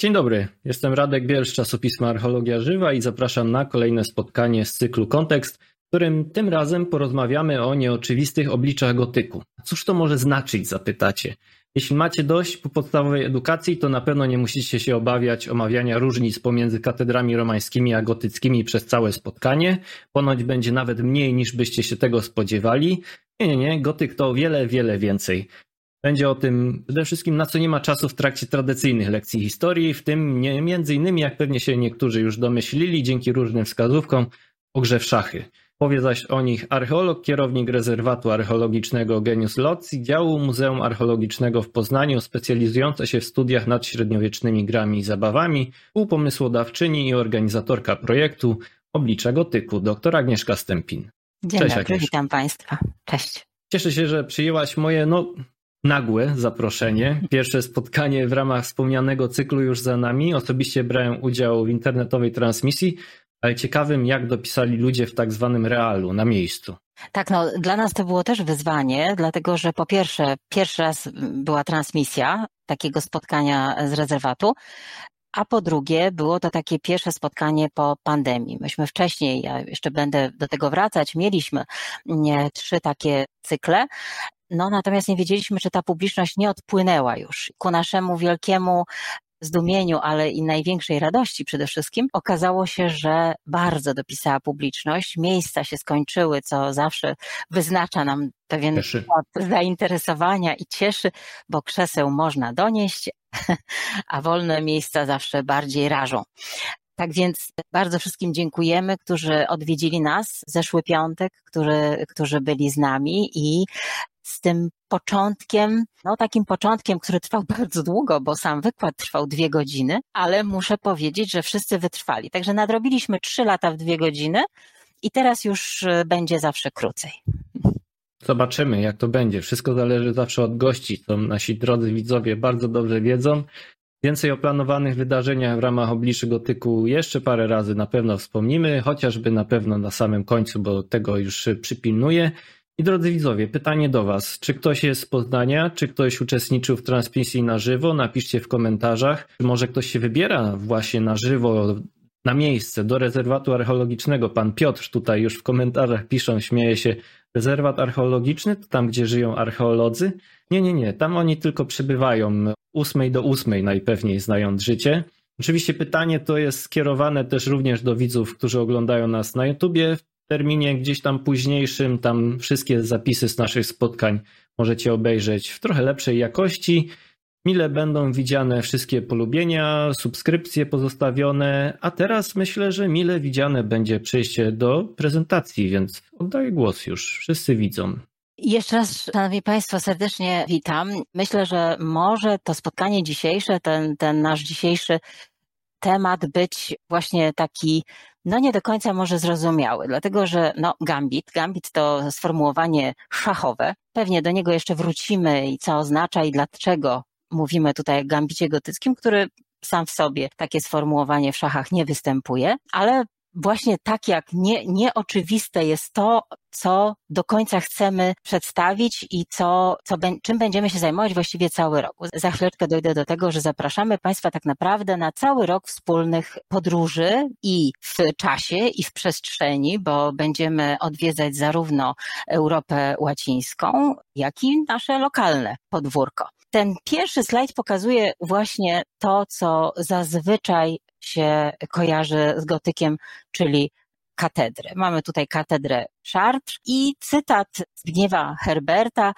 Dzień dobry, jestem Radek Biel z czasopisma Archeologia Żywa i zapraszam na kolejne spotkanie z cyklu Kontekst, w którym tym razem porozmawiamy o nieoczywistych obliczach gotyku. Cóż to może znaczyć, zapytacie? Jeśli macie dość po podstawowej edukacji, to na pewno nie musicie się obawiać omawiania różnic pomiędzy katedrami romańskimi a gotyckimi przez całe spotkanie. Ponoć będzie nawet mniej niż byście się tego spodziewali. Nie, nie, nie, gotyk to wiele, wiele więcej. Będzie o tym przede wszystkim, na co nie ma czasu w trakcie tradycyjnych lekcji historii, w tym nie, między innymi, jak pewnie się niektórzy już domyślili, dzięki różnym wskazówkom, o grze w szachy. Powie zaś o nich archeolog, kierownik rezerwatu archeologicznego Genius Loci, działu Muzeum Archeologicznego w Poznaniu, specjalizująca się w studiach nad średniowiecznymi grami i zabawami, współpomysłodawczyni i organizatorka projektu Oblicza Gotyku, dr Agnieszka Stępin. Dzień Cześć, dobry, Agnieszka. witam Państwa. Cześć. Cieszę się, że przyjęłaś moje, no nagłe zaproszenie. Pierwsze spotkanie w ramach wspomnianego cyklu już za nami. Osobiście brałem udział w internetowej transmisji, ale ciekawym, jak dopisali ludzie w tak zwanym realu, na miejscu. Tak, no dla nas to było też wyzwanie, dlatego że po pierwsze, pierwszy raz była transmisja takiego spotkania z rezerwatu, a po drugie było to takie pierwsze spotkanie po pandemii. Myśmy wcześniej, ja jeszcze będę do tego wracać, mieliśmy trzy takie cykle, no natomiast nie wiedzieliśmy, czy ta publiczność nie odpłynęła już. Ku naszemu wielkiemu zdumieniu, ale i największej radości przede wszystkim, okazało się, że bardzo dopisała publiczność. Miejsca się skończyły, co zawsze wyznacza nam pewien cieszy. zainteresowania i cieszy, bo krzeseł można donieść, a wolne miejsca zawsze bardziej rażą. Tak więc bardzo wszystkim dziękujemy, którzy odwiedzili nas zeszły piątek, którzy, którzy byli z nami i z tym początkiem, no takim początkiem, który trwał bardzo długo, bo sam wykład trwał dwie godziny, ale muszę powiedzieć, że wszyscy wytrwali. Także nadrobiliśmy trzy lata w dwie godziny i teraz już e, będzie zawsze krócej. Zobaczymy, jak to będzie. Wszystko zależy zawsze od gości, co nasi drodzy widzowie bardzo dobrze wiedzą. Więcej o planowanych wydarzeniach w ramach obliczy gotyku jeszcze parę razy na pewno wspomnimy, chociażby na pewno na samym końcu, bo tego już przypilnuję. I drodzy widzowie, pytanie do Was. Czy ktoś jest z Poznania? Czy ktoś uczestniczył w transmisji na żywo? Napiszcie w komentarzach. Czy może ktoś się wybiera właśnie na żywo, na miejsce, do rezerwatu archeologicznego? Pan Piotr tutaj już w komentarzach piszą, śmieje się, rezerwat archeologiczny, to tam, gdzie żyją archeolodzy? Nie, nie, nie. Tam oni tylko przebywają ósmej do ósmej najpewniej znając życie. Oczywiście pytanie to jest skierowane też również do widzów, którzy oglądają nas na YouTubie terminie gdzieś tam późniejszym, tam wszystkie zapisy z naszych spotkań możecie obejrzeć w trochę lepszej jakości. Mile będą widziane wszystkie polubienia, subskrypcje pozostawione, a teraz myślę, że mile widziane będzie przejście do prezentacji, więc oddaję głos już. Wszyscy widzą. Jeszcze raz, Szanowni Państwo, serdecznie witam. Myślę, że może to spotkanie dzisiejsze, ten, ten nasz dzisiejszy temat być właśnie taki no nie do końca może zrozumiały, dlatego że no, gambit, gambit to sformułowanie szachowe. Pewnie do niego jeszcze wrócimy i co oznacza i dlaczego mówimy tutaj o gambicie gotyckim, który sam w sobie takie sformułowanie w szachach nie występuje, ale właśnie tak jak nie, nieoczywiste jest to, co do końca chcemy przedstawić i co, co, czym będziemy się zajmować właściwie cały rok. Za chwileczkę dojdę do tego, że zapraszamy Państwa tak naprawdę na cały rok wspólnych podróży i w czasie, i w przestrzeni, bo będziemy odwiedzać zarówno Europę Łacińską, jak i nasze lokalne podwórko. Ten pierwszy slajd pokazuje właśnie to, co zazwyczaj się kojarzy z gotykiem, czyli katedrę. Mamy tutaj katedrę Chartres i cytat Zbigniewa Herberta,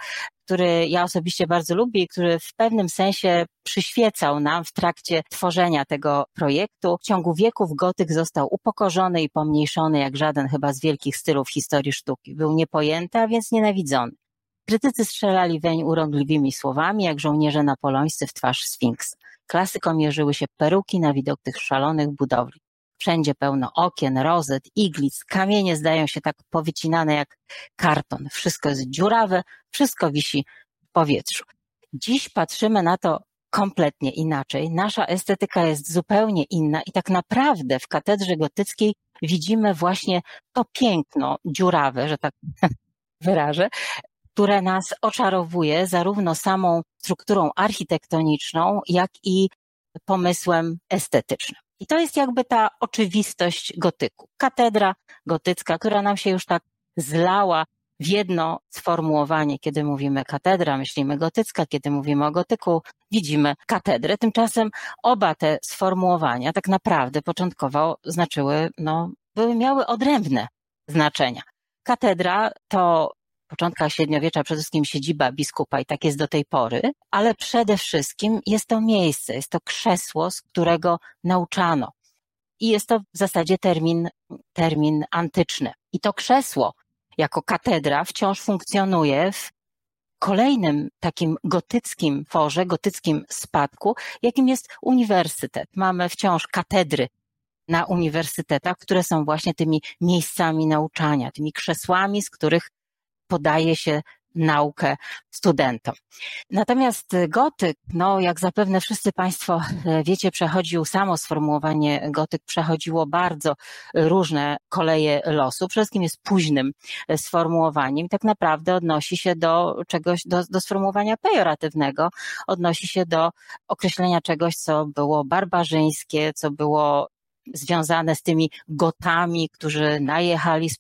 który ja osobiście bardzo lubię i który w pewnym sensie przyświecał nam w trakcie tworzenia tego projektu. W ciągu wieków gotyk został upokorzony i pomniejszony jak żaden chyba z wielkich stylów historii sztuki. Był niepojęty, a więc nienawidzony. Krytycy strzelali weń urągliwymi słowami, jak żołnierze napoleońscy w twarz Sfinks. Klasykom mierzyły się peruki na widok tych szalonych budowli. Wszędzie pełno okien, rozet, iglic, kamienie zdają się tak powycinane jak karton. Wszystko jest dziurawe, wszystko wisi w powietrzu. Dziś patrzymy na to kompletnie inaczej. Nasza estetyka jest zupełnie inna i tak naprawdę w katedrze gotyckiej widzimy właśnie to piękno dziurawe, że tak wyrażę, które nas oczarowuje zarówno samą strukturą architektoniczną, jak i pomysłem estetycznym. I to jest jakby ta oczywistość gotyku. Katedra gotycka, która nam się już tak zlała w jedno sformułowanie. Kiedy mówimy katedra, myślimy gotycka, kiedy mówimy o gotyku, widzimy katedrę. Tymczasem oba te sformułowania tak naprawdę początkowo znaczyły, no, były miały odrębne znaczenia. Katedra to początkach średniowiecza przede wszystkim siedziba biskupa i tak jest do tej pory, ale przede wszystkim jest to miejsce, jest to krzesło, z którego nauczano. I jest to w zasadzie termin, termin antyczny. I to krzesło jako katedra wciąż funkcjonuje w kolejnym takim gotyckim forze, gotyckim spadku, jakim jest uniwersytet. Mamy wciąż katedry na uniwersytetach, które są właśnie tymi miejscami nauczania, tymi krzesłami, z których podaje się naukę studentom. Natomiast gotyk, no jak zapewne wszyscy Państwo e, wiecie, przechodził samo sformułowanie gotyk, przechodziło bardzo różne koleje losu. Przede wszystkim jest późnym e, sformułowaniem. Tak naprawdę odnosi się do czegoś, do, do sformułowania pejoratywnego, odnosi się do określenia czegoś, co było barbarzyńskie, co było związane z tymi gotami, którzy najechali,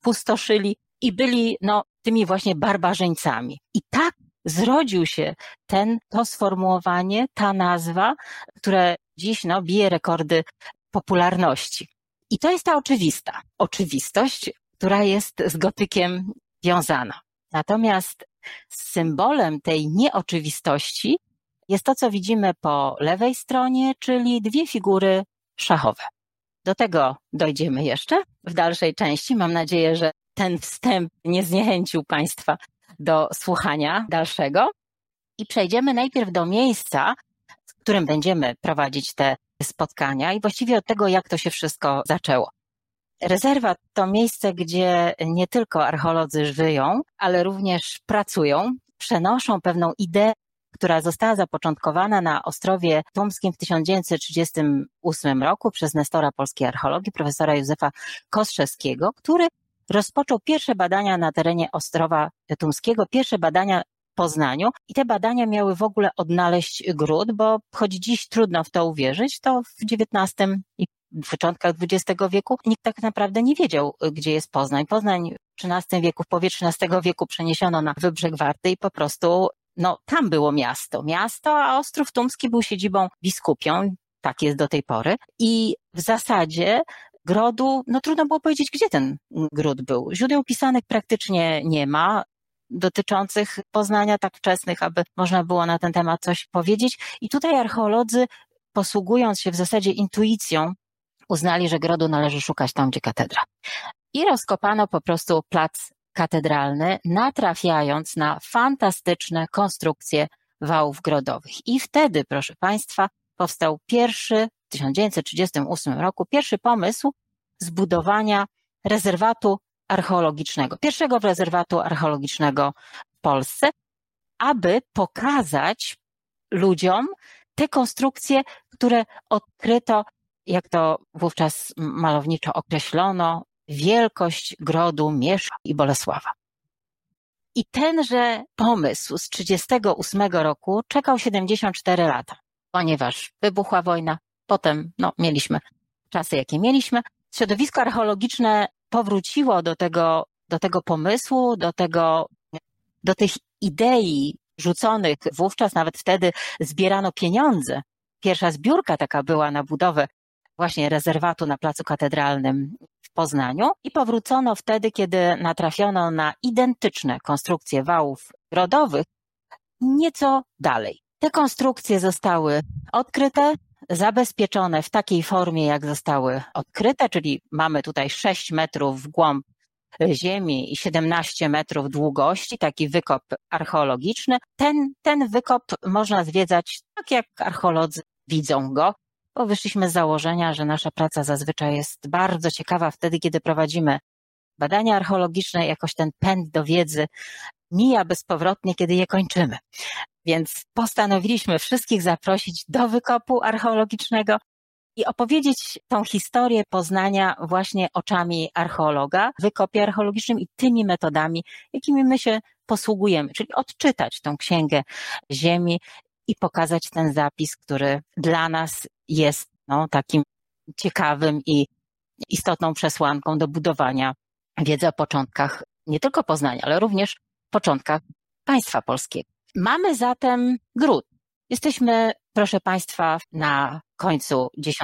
spustoszyli i byli no, tymi właśnie barbarzyńcami. I tak zrodził się ten, to sformułowanie, ta nazwa, które dziś no, bije rekordy popularności. I to jest ta oczywista oczywistość, która jest z gotykiem wiązana. Natomiast symbolem tej nieoczywistości jest to, co widzimy po lewej stronie, czyli dwie figury szachowe. Do tego dojdziemy jeszcze w dalszej części. Mam nadzieję, że ten wstęp nie zniechęcił Państwa do słuchania dalszego. I przejdziemy najpierw do miejsca, w którym będziemy prowadzić te spotkania i właściwie od tego, jak to się wszystko zaczęło. Rezerwat to miejsce, gdzie nie tylko archeolodzy żyją, ale również pracują, przenoszą pewną ideę, która została zapoczątkowana na Ostrowie Tumskim w 1938 roku przez nestora polskiej archeologii, profesora Józefa Kostrzewskiego, który rozpoczął pierwsze badania na terenie Ostrowa Tumskiego, pierwsze badania w Poznaniu i te badania miały w ogóle odnaleźć gród, bo choć dziś trudno w to uwierzyć, to w XIX i w początkach XX wieku nikt tak naprawdę nie wiedział, gdzie jest Poznań. Poznań w XIII wieku, w połowie XIII wieku przeniesiono na Wybrzeg Warty i po prostu no, tam było miasto. Miasto, a Ostrów Tumski był siedzibą biskupią, tak jest do tej pory. I w zasadzie grodu, no trudno było powiedzieć, gdzie ten gród był. Źródeł pisanych praktycznie nie ma dotyczących Poznania tak wczesnych, aby można było na ten temat coś powiedzieć. I tutaj archeolodzy, posługując się w zasadzie intuicją, uznali, że grodu należy szukać tam, gdzie katedra. I rozkopano po prostu plac katedralny, natrafiając na fantastyczne konstrukcje wałów grodowych. I wtedy, proszę Państwa, powstał pierwszy 1938 roku pierwszy pomysł zbudowania rezerwatu archeologicznego, pierwszego rezerwatu archeologicznego w Polsce, aby pokazać ludziom te konstrukcje, które odkryto, jak to wówczas malowniczo określono, wielkość grodu Miesza i Bolesława. I tenże pomysł z 1938 roku czekał 74 lata, ponieważ wybuchła wojna, Potem no, mieliśmy czasy, jakie mieliśmy. Środowisko archeologiczne powróciło do tego, do tego pomysłu, do tego, do tych idei rzuconych wówczas, nawet wtedy zbierano pieniądze. Pierwsza zbiórka taka była na budowę właśnie rezerwatu na Placu Katedralnym w Poznaniu i powrócono wtedy, kiedy natrafiono na identyczne konstrukcje wałów rodowych nieco dalej. Te konstrukcje zostały odkryte, zabezpieczone w takiej formie, jak zostały odkryte, czyli mamy tutaj 6 metrów w głąb ziemi i 17 metrów długości, taki wykop archeologiczny. Ten, ten wykop można zwiedzać tak, jak archeolodzy widzą go, bo wyszliśmy z założenia, że nasza praca zazwyczaj jest bardzo ciekawa wtedy, kiedy prowadzimy badania archeologiczne, jakoś ten pęd do wiedzy mija bezpowrotnie, kiedy je kończymy. Więc postanowiliśmy wszystkich zaprosić do wykopu archeologicznego i opowiedzieć tą historię Poznania właśnie oczami archeologa, wykopie archeologicznym i tymi metodami, jakimi my się posługujemy, czyli odczytać tą księgę ziemi i pokazać ten zapis, który dla nas jest no, takim ciekawym i istotną przesłanką do budowania wiedzy o początkach nie tylko Poznania, ale również początkach państwa polskiego. Mamy zatem gród. Jesteśmy, proszę Państwa, na końcu X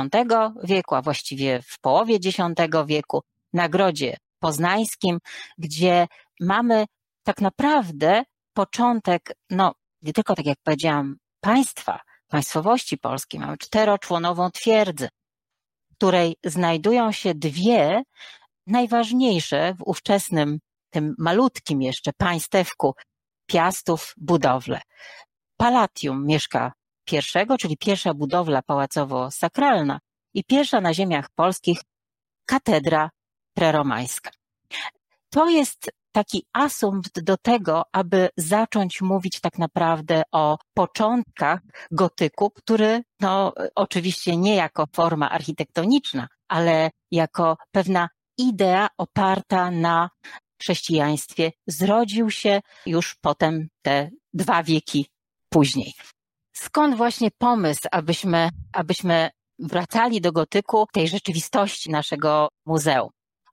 wieku, a właściwie w połowie X wieku, na Grodzie Poznańskim, gdzie mamy tak naprawdę początek, no nie tylko tak jak powiedziałam, państwa, państwowości polskiej. Mamy czteroczłonową twierdzę, w której znajdują się dwie najważniejsze w ówczesnym, tym malutkim jeszcze państewku Piastów budowle. Palatium mieszka pierwszego, czyli pierwsza budowla pałacowo-sakralna i pierwsza na ziemiach polskich katedra preromańska. To jest taki asumpt do tego, aby zacząć mówić tak naprawdę o początkach gotyku, który no oczywiście nie jako forma architektoniczna, ale jako pewna idea oparta na chrześcijaństwie zrodził się już potem te dwa wieki później. Skąd właśnie pomysł, abyśmy, abyśmy wracali do gotyku tej rzeczywistości naszego muzeum?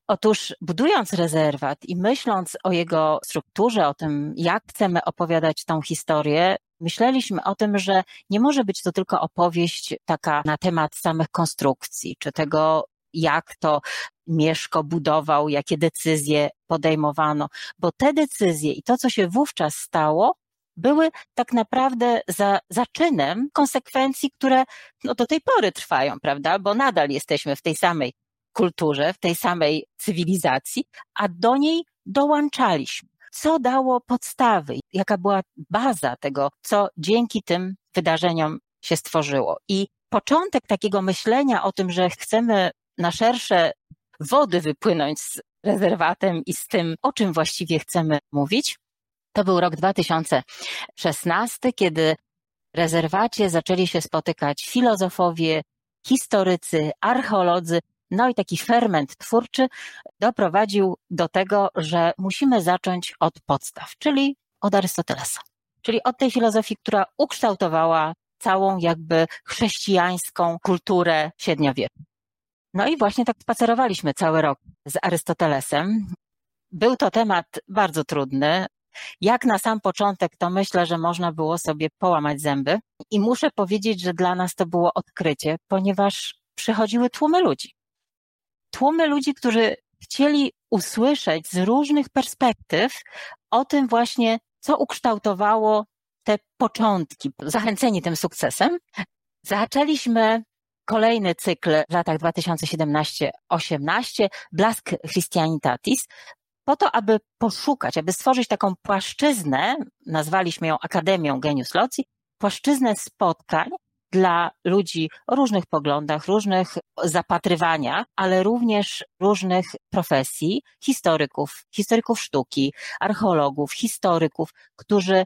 Otóż budując rezerwat i myśląc o jego strukturze, o tym, jak chcemy opowiadać tą historię, myśleliśmy o tym, że nie może być to tylko opowieść taka na temat samych konstrukcji, czy tego, jak to Mieszko budował, jakie decyzje podejmowano, bo te decyzje i to, co się wówczas stało, były tak naprawdę za, zaczynem konsekwencji, które no, do tej pory trwają, prawda? Bo nadal jesteśmy w tej samej kulturze, w tej samej cywilizacji, a do niej dołączaliśmy. Co dało podstawy? Jaka była baza tego, co dzięki tym wydarzeniom się stworzyło? I początek takiego myślenia o tym, że chcemy na szersze wody wypłynąć z rezerwatem i z tym, o czym właściwie chcemy mówić, to był rok 2016, kiedy w rezerwacie zaczęli się spotykać filozofowie, historycy, archeolodzy, no i taki ferment twórczy doprowadził do tego, że musimy zacząć od podstaw, czyli od Arystotelesa, czyli od tej filozofii, która ukształtowała całą jakby chrześcijańską kulturę średniowieczną. No i właśnie tak spacerowaliśmy cały rok z Arystotelesem. Był to temat bardzo trudny. Jak na sam początek, to myślę, że można było sobie połamać zęby. I muszę powiedzieć, że dla nas to było odkrycie, ponieważ przychodziły tłumy ludzi. Tłumy ludzi, którzy chcieli usłyszeć z różnych perspektyw o tym właśnie, co ukształtowało te początki. Zachęceni tym sukcesem, zaczęliśmy kolejny cykl w latach 2017-18, Blask Christianitatis, po to, aby poszukać, aby stworzyć taką płaszczyznę, nazwaliśmy ją Akademią Genius Loci, płaszczyznę spotkań dla ludzi o różnych poglądach, różnych zapatrywaniach, ale również różnych profesji, historyków, historyków sztuki, archeologów, historyków, którzy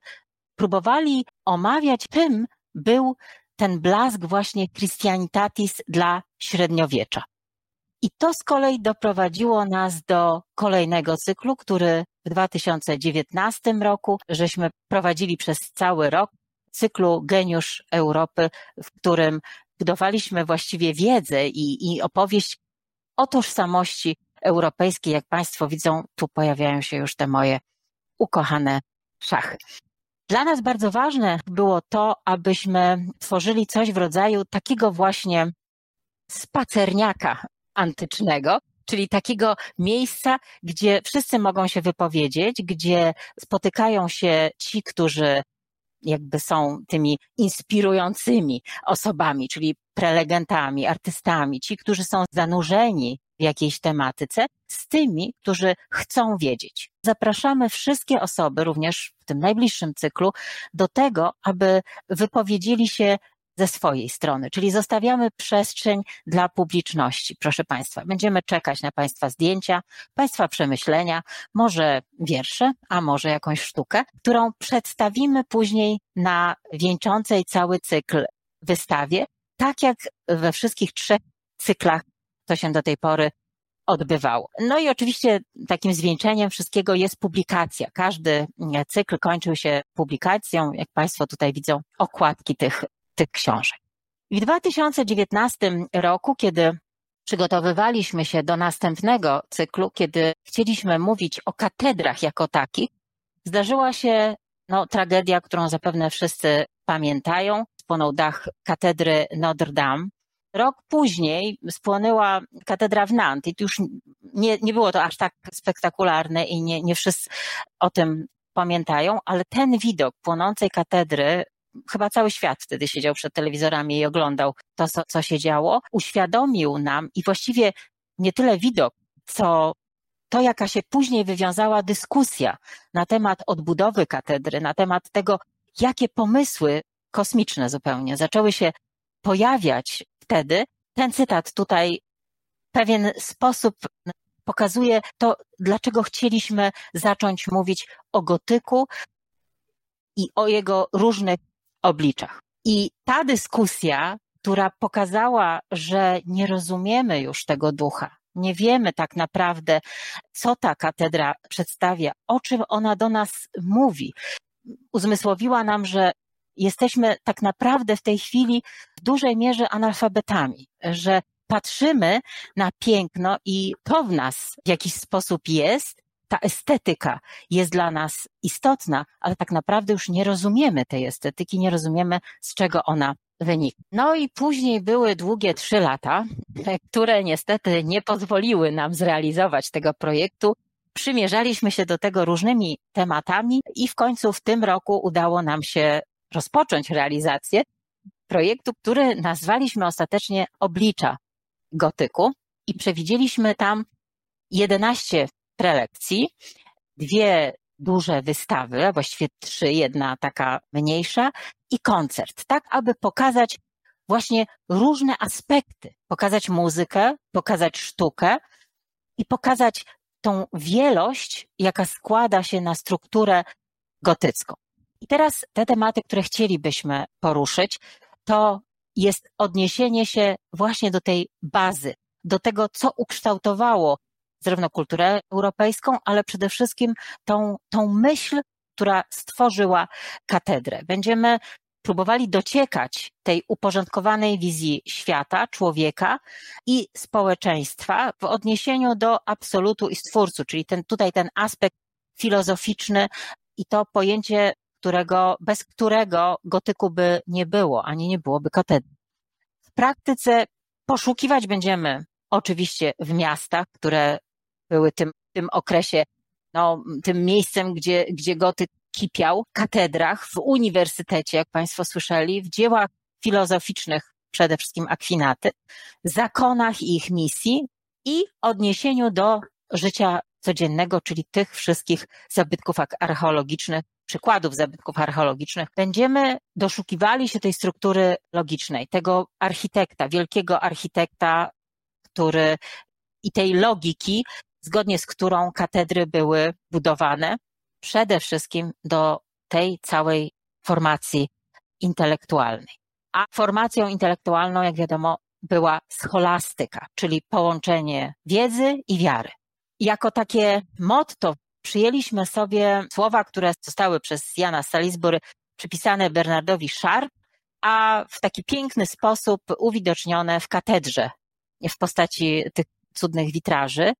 próbowali omawiać, czym był ten blask właśnie Christianitatis dla średniowiecza. I to z kolei doprowadziło nas do kolejnego cyklu, który w 2019 roku żeśmy prowadzili przez cały rok, cyklu Geniusz Europy, w którym budowaliśmy właściwie wiedzę i, i opowieść o tożsamości europejskiej. Jak Państwo widzą, tu pojawiają się już te moje ukochane szachy. Dla nas bardzo ważne było to, abyśmy tworzyli coś w rodzaju takiego właśnie spacerniaka antycznego, czyli takiego miejsca, gdzie wszyscy mogą się wypowiedzieć, gdzie spotykają się ci, którzy jakby są tymi inspirującymi osobami, czyli prelegentami, artystami, ci, którzy są zanurzeni jakiejś tematyce, z tymi, którzy chcą wiedzieć. Zapraszamy wszystkie osoby, również w tym najbliższym cyklu, do tego, aby wypowiedzieli się ze swojej strony, czyli zostawiamy przestrzeń dla publiczności. Proszę Państwa, będziemy czekać na Państwa zdjęcia, Państwa przemyślenia, może wiersze, a może jakąś sztukę, którą przedstawimy później na wieńczącej cały cykl wystawie, tak jak we wszystkich trzech cyklach, to się do tej pory odbywało. No i oczywiście takim zwieńczeniem wszystkiego jest publikacja. Każdy cykl kończył się publikacją, jak Państwo tutaj widzą, okładki tych, tych książek. W 2019 roku, kiedy przygotowywaliśmy się do następnego cyklu, kiedy chcieliśmy mówić o katedrach jako takich, zdarzyła się no, tragedia, którą zapewne wszyscy pamiętają. Spłonął dach katedry Notre Dame. Rok później spłonęła katedra w Nantes. I już nie, nie było to aż tak spektakularne i nie, nie wszyscy o tym pamiętają, ale ten widok płonącej katedry chyba cały świat wtedy siedział przed telewizorami i oglądał to, co, co się działo, uświadomił nam i właściwie nie tyle widok, co to, jaka się później wywiązała dyskusja na temat odbudowy katedry, na temat tego, jakie pomysły kosmiczne zupełnie zaczęły się pojawiać wtedy. Ten cytat tutaj w pewien sposób pokazuje to, dlaczego chcieliśmy zacząć mówić o gotyku i o jego różnych obliczach. I ta dyskusja, która pokazała, że nie rozumiemy już tego ducha, nie wiemy tak naprawdę, co ta katedra przedstawia, o czym ona do nas mówi, uzmysłowiła nam, że jesteśmy tak naprawdę w tej chwili w dużej mierze analfabetami, że patrzymy na piękno i to w nas w jakiś sposób jest, ta estetyka jest dla nas istotna, ale tak naprawdę już nie rozumiemy tej estetyki, nie rozumiemy z czego ona wynika. No i później były długie trzy lata, które niestety nie pozwoliły nam zrealizować tego projektu. Przymierzaliśmy się do tego różnymi tematami i w końcu w tym roku udało nam się rozpocząć realizację projektu, który nazwaliśmy ostatecznie Oblicza Gotyku i przewidzieliśmy tam 11 prelekcji, dwie duże wystawy, a właściwie trzy, jedna taka mniejsza i koncert, tak aby pokazać właśnie różne aspekty, pokazać muzykę, pokazać sztukę i pokazać tą wielość, jaka składa się na strukturę gotycką. I teraz te tematy, które chcielibyśmy poruszyć, to jest odniesienie się właśnie do tej bazy, do tego, co ukształtowało zarówno kulturę europejską, ale przede wszystkim tą, tą myśl, która stworzyła katedrę. Będziemy próbowali dociekać tej uporządkowanej wizji świata, człowieka i społeczeństwa w odniesieniu do absolutu i stwórcu, czyli ten, tutaj ten aspekt filozoficzny i to pojęcie, którego, bez którego gotyku by nie było, ani nie byłoby katedry. W praktyce poszukiwać będziemy oczywiście w miastach, które były tym, tym okresie, no, tym miejscem, gdzie, gdzie gotyk kipiał, katedrach, w uniwersytecie, jak Państwo słyszeli, w dziełach filozoficznych, przede wszystkim akwinaty, zakonach i ich misji i odniesieniu do życia codziennego, czyli tych wszystkich zabytków archeologicznych, przykładów zabytków archeologicznych, będziemy doszukiwali się tej struktury logicznej, tego architekta, wielkiego architekta, który i tej logiki, zgodnie z którą katedry były budowane, przede wszystkim do tej całej formacji intelektualnej. A formacją intelektualną, jak wiadomo, była scholastyka, czyli połączenie wiedzy i wiary. Jako takie motto przyjęliśmy sobie słowa, które zostały przez Jana Salisbury przypisane Bernardowi Sharp, a w taki piękny sposób uwidocznione w katedrze w postaci tych cudnych witraży.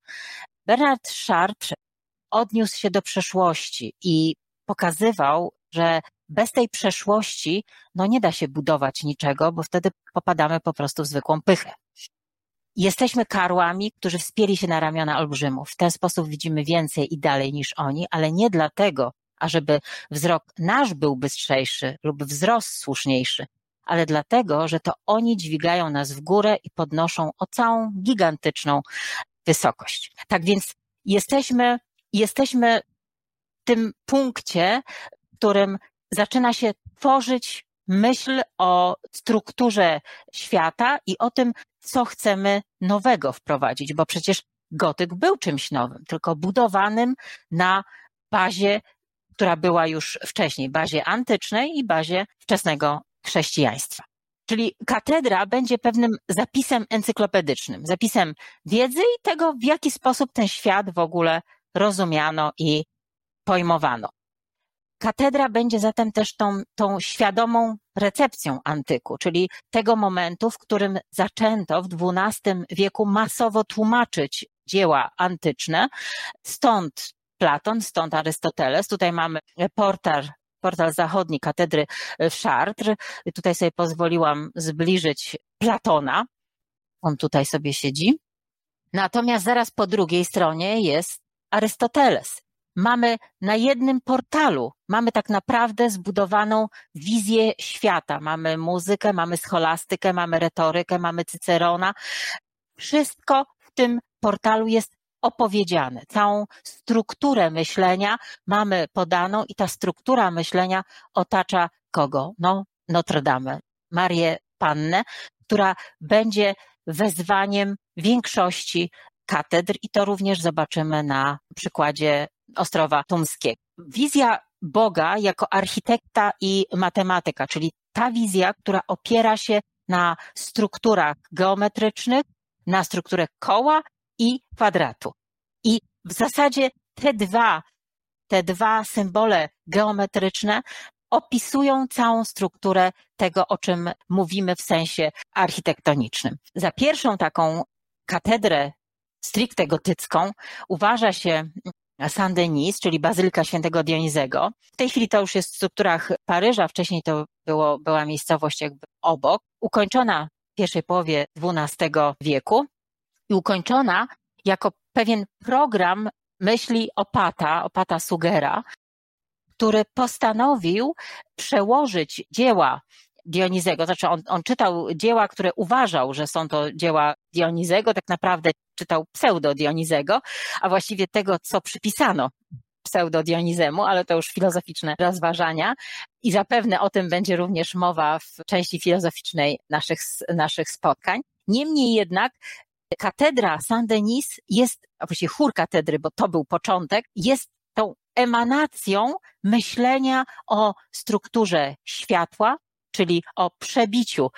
Bernard Sharp odniósł się do przeszłości i pokazywał, że bez tej przeszłości no nie da się budować niczego, bo wtedy popadamy po prostu w zwykłą pychę. Jesteśmy karłami, którzy wspięli się na ramiona olbrzymów. W ten sposób widzimy więcej i dalej niż oni, ale nie dlatego, ażeby wzrok nasz był bystrzejszy lub wzrost słuszniejszy, ale dlatego, że to oni dźwigają nas w górę i podnoszą o całą gigantyczną wysokość. Tak więc jesteśmy, jesteśmy w tym punkcie, w którym zaczyna się tworzyć myśl o strukturze świata i o tym, co chcemy nowego wprowadzić, bo przecież gotyk był czymś nowym, tylko budowanym na bazie, która była już wcześniej, bazie antycznej i bazie wczesnego chrześcijaństwa. Czyli katedra będzie pewnym zapisem encyklopedycznym, zapisem wiedzy i tego, w jaki sposób ten świat w ogóle rozumiano i pojmowano. Katedra będzie zatem też tą, tą świadomą recepcją antyku, czyli tego momentu, w którym zaczęto w XII wieku masowo tłumaczyć dzieła antyczne. Stąd Platon, stąd Arystoteles. Tutaj mamy portal, portal zachodni katedry w Chartres. Tutaj sobie pozwoliłam zbliżyć Platona. On tutaj sobie siedzi. Natomiast zaraz po drugiej stronie jest Arystoteles mamy na jednym portalu, mamy tak naprawdę zbudowaną wizję świata. Mamy muzykę, mamy scholastykę, mamy retorykę, mamy Cycerona. Wszystko w tym portalu jest opowiedziane. Całą strukturę myślenia mamy podaną i ta struktura myślenia otacza kogo? No, Notre Dame, Marię Pannę, która będzie wezwaniem większości katedr i to również zobaczymy na przykładzie Ostrowa Tumskiego. Wizja Boga jako architekta i matematyka, czyli ta wizja, która opiera się na strukturach geometrycznych, na strukturę koła i kwadratu. I w zasadzie te dwa, te dwa symbole geometryczne opisują całą strukturę tego, o czym mówimy w sensie architektonicznym. Za pierwszą taką katedrę stricte gotycką uważa się Saint-Denis, czyli Bazylika Świętego Dionizego. W tej chwili to już jest w strukturach Paryża, wcześniej to było, była miejscowość jakby obok, ukończona w pierwszej połowie XII wieku i ukończona jako pewien program myśli Opata, Opata Sugera, który postanowił przełożyć dzieła Dionizego, znaczy on, on czytał dzieła, które uważał, że są to dzieła Dionizego, tak naprawdę czytał pseudo Dionizego, a właściwie tego, co przypisano pseudo Dionizemu, ale to już filozoficzne rozważania i zapewne o tym będzie również mowa w części filozoficznej naszych, naszych spotkań. Niemniej jednak katedra Saint-Denis jest, a właściwie chór katedry, bo to był początek, jest tą emanacją myślenia o strukturze światła, czyli o przebiciu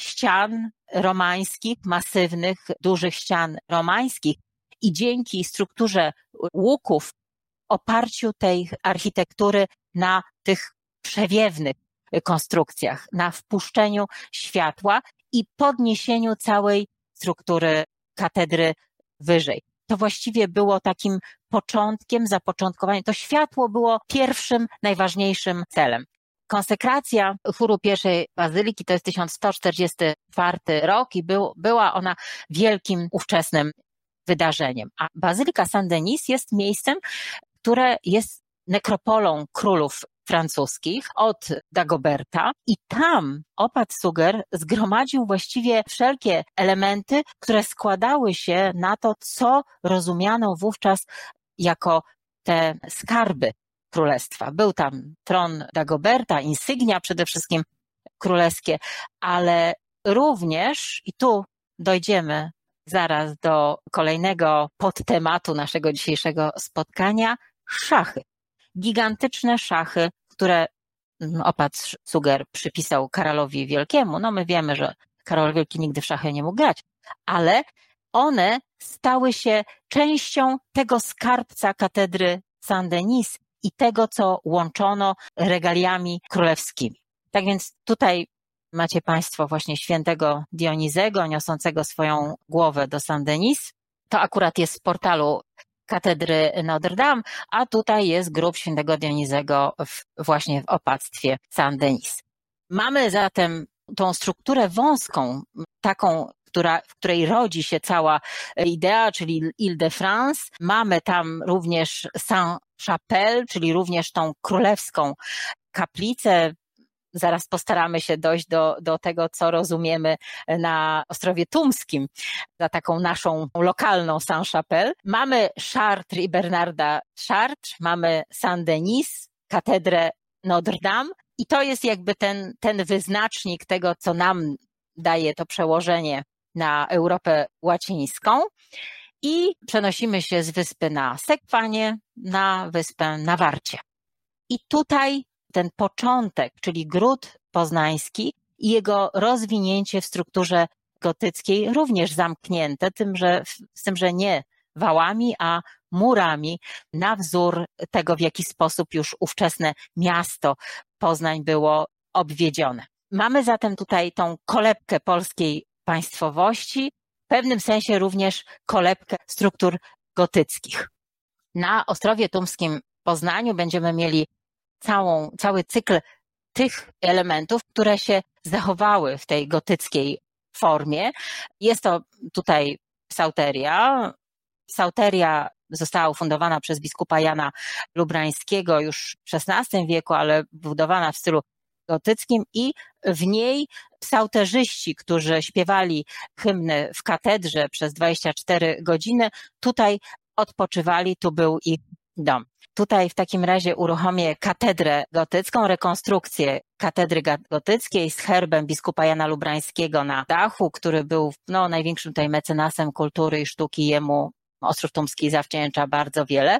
ścian romańskich, masywnych, dużych ścian romańskich i dzięki strukturze łuków, oparciu tej architektury na tych przewiewnych konstrukcjach, na wpuszczeniu światła i podniesieniu całej struktury katedry wyżej. To właściwie było takim początkiem, zapoczątkowaniem. To światło było pierwszym, najważniejszym Konsekracja chóru pierwszej bazyliki to jest 1144 rok i był, była ona wielkim ówczesnym wydarzeniem. A Bazylika Saint-Denis jest miejscem, które jest nekropolą królów francuskich od Dagoberta i tam opat Suger zgromadził właściwie wszelkie elementy, które składały się na to, co rozumiano wówczas jako te skarby królestwa. Był tam tron Dagoberta, insygnia przede wszystkim królewskie, ale również, i tu dojdziemy zaraz do kolejnego podtematu naszego dzisiejszego spotkania, szachy. Gigantyczne szachy, które mm, opat Suger przypisał Karolowi Wielkiemu. No my wiemy, że Karol Wielki nigdy w szachy nie mógł grać, ale one stały się częścią tego skarbca katedry Saint-Denis i tego, co łączono regaliami królewskimi. Tak więc tutaj macie Państwo właśnie świętego Dionizego, niosącego swoją głowę do Saint-Denis. To akurat jest z portalu katedry Notre Dame, a tutaj jest grób świętego Dionizego w, właśnie w opactwie Saint-Denis. Mamy zatem tą strukturę wąską, taką która, w której rodzi się cała idea, czyli Ile-de-France. Mamy tam również Saint-Chapelle, czyli również tą królewską kaplicę. Zaraz postaramy się dojść do, do tego, co rozumiemy na Ostrowie Tumskim, za taką naszą lokalną Saint-Chapelle. Mamy Chartres i Bernarda Chartres, mamy Saint-Denis, katedrę Notre Dame i to jest jakby ten, ten wyznacznik tego, co nam daje to przełożenie na Europę Łacińską i przenosimy się z wyspy na Sekwanie na wyspę na Warcie. I tutaj ten początek, czyli gród poznański, i jego rozwinięcie w strukturze gotyckiej również zamknięte, tym, że, z tym, że nie wałami, a murami na wzór tego, w jaki sposób już ówczesne miasto Poznań było obwiedzione. Mamy zatem tutaj tą kolebkę polskiej państwowości, pewnym sensie również kolebkę struktur gotyckich. Na Ostrowie Tumskim Poznaniu będziemy mieli całą, cały cykl tych elementów, które się zachowały w tej gotyckiej formie. Jest to tutaj sauteria. Sauteria została ufundowana przez biskupa Jana Lubrańskiego już w XVI wieku, ale budowana w stylu gotyckim i w niej psałterzyści, którzy śpiewali hymny w katedrze przez 24 godziny, tutaj odpoczywali, tu był ich dom. Tutaj w takim razie uruchomię katedrę gotycką, rekonstrukcję katedry gotyckiej z herbem biskupa Jana Lubrańskiego na dachu, który był no, największym tutaj mecenasem kultury i sztuki. Jemu Ostrów Tumski zawdzięcza bardzo wiele.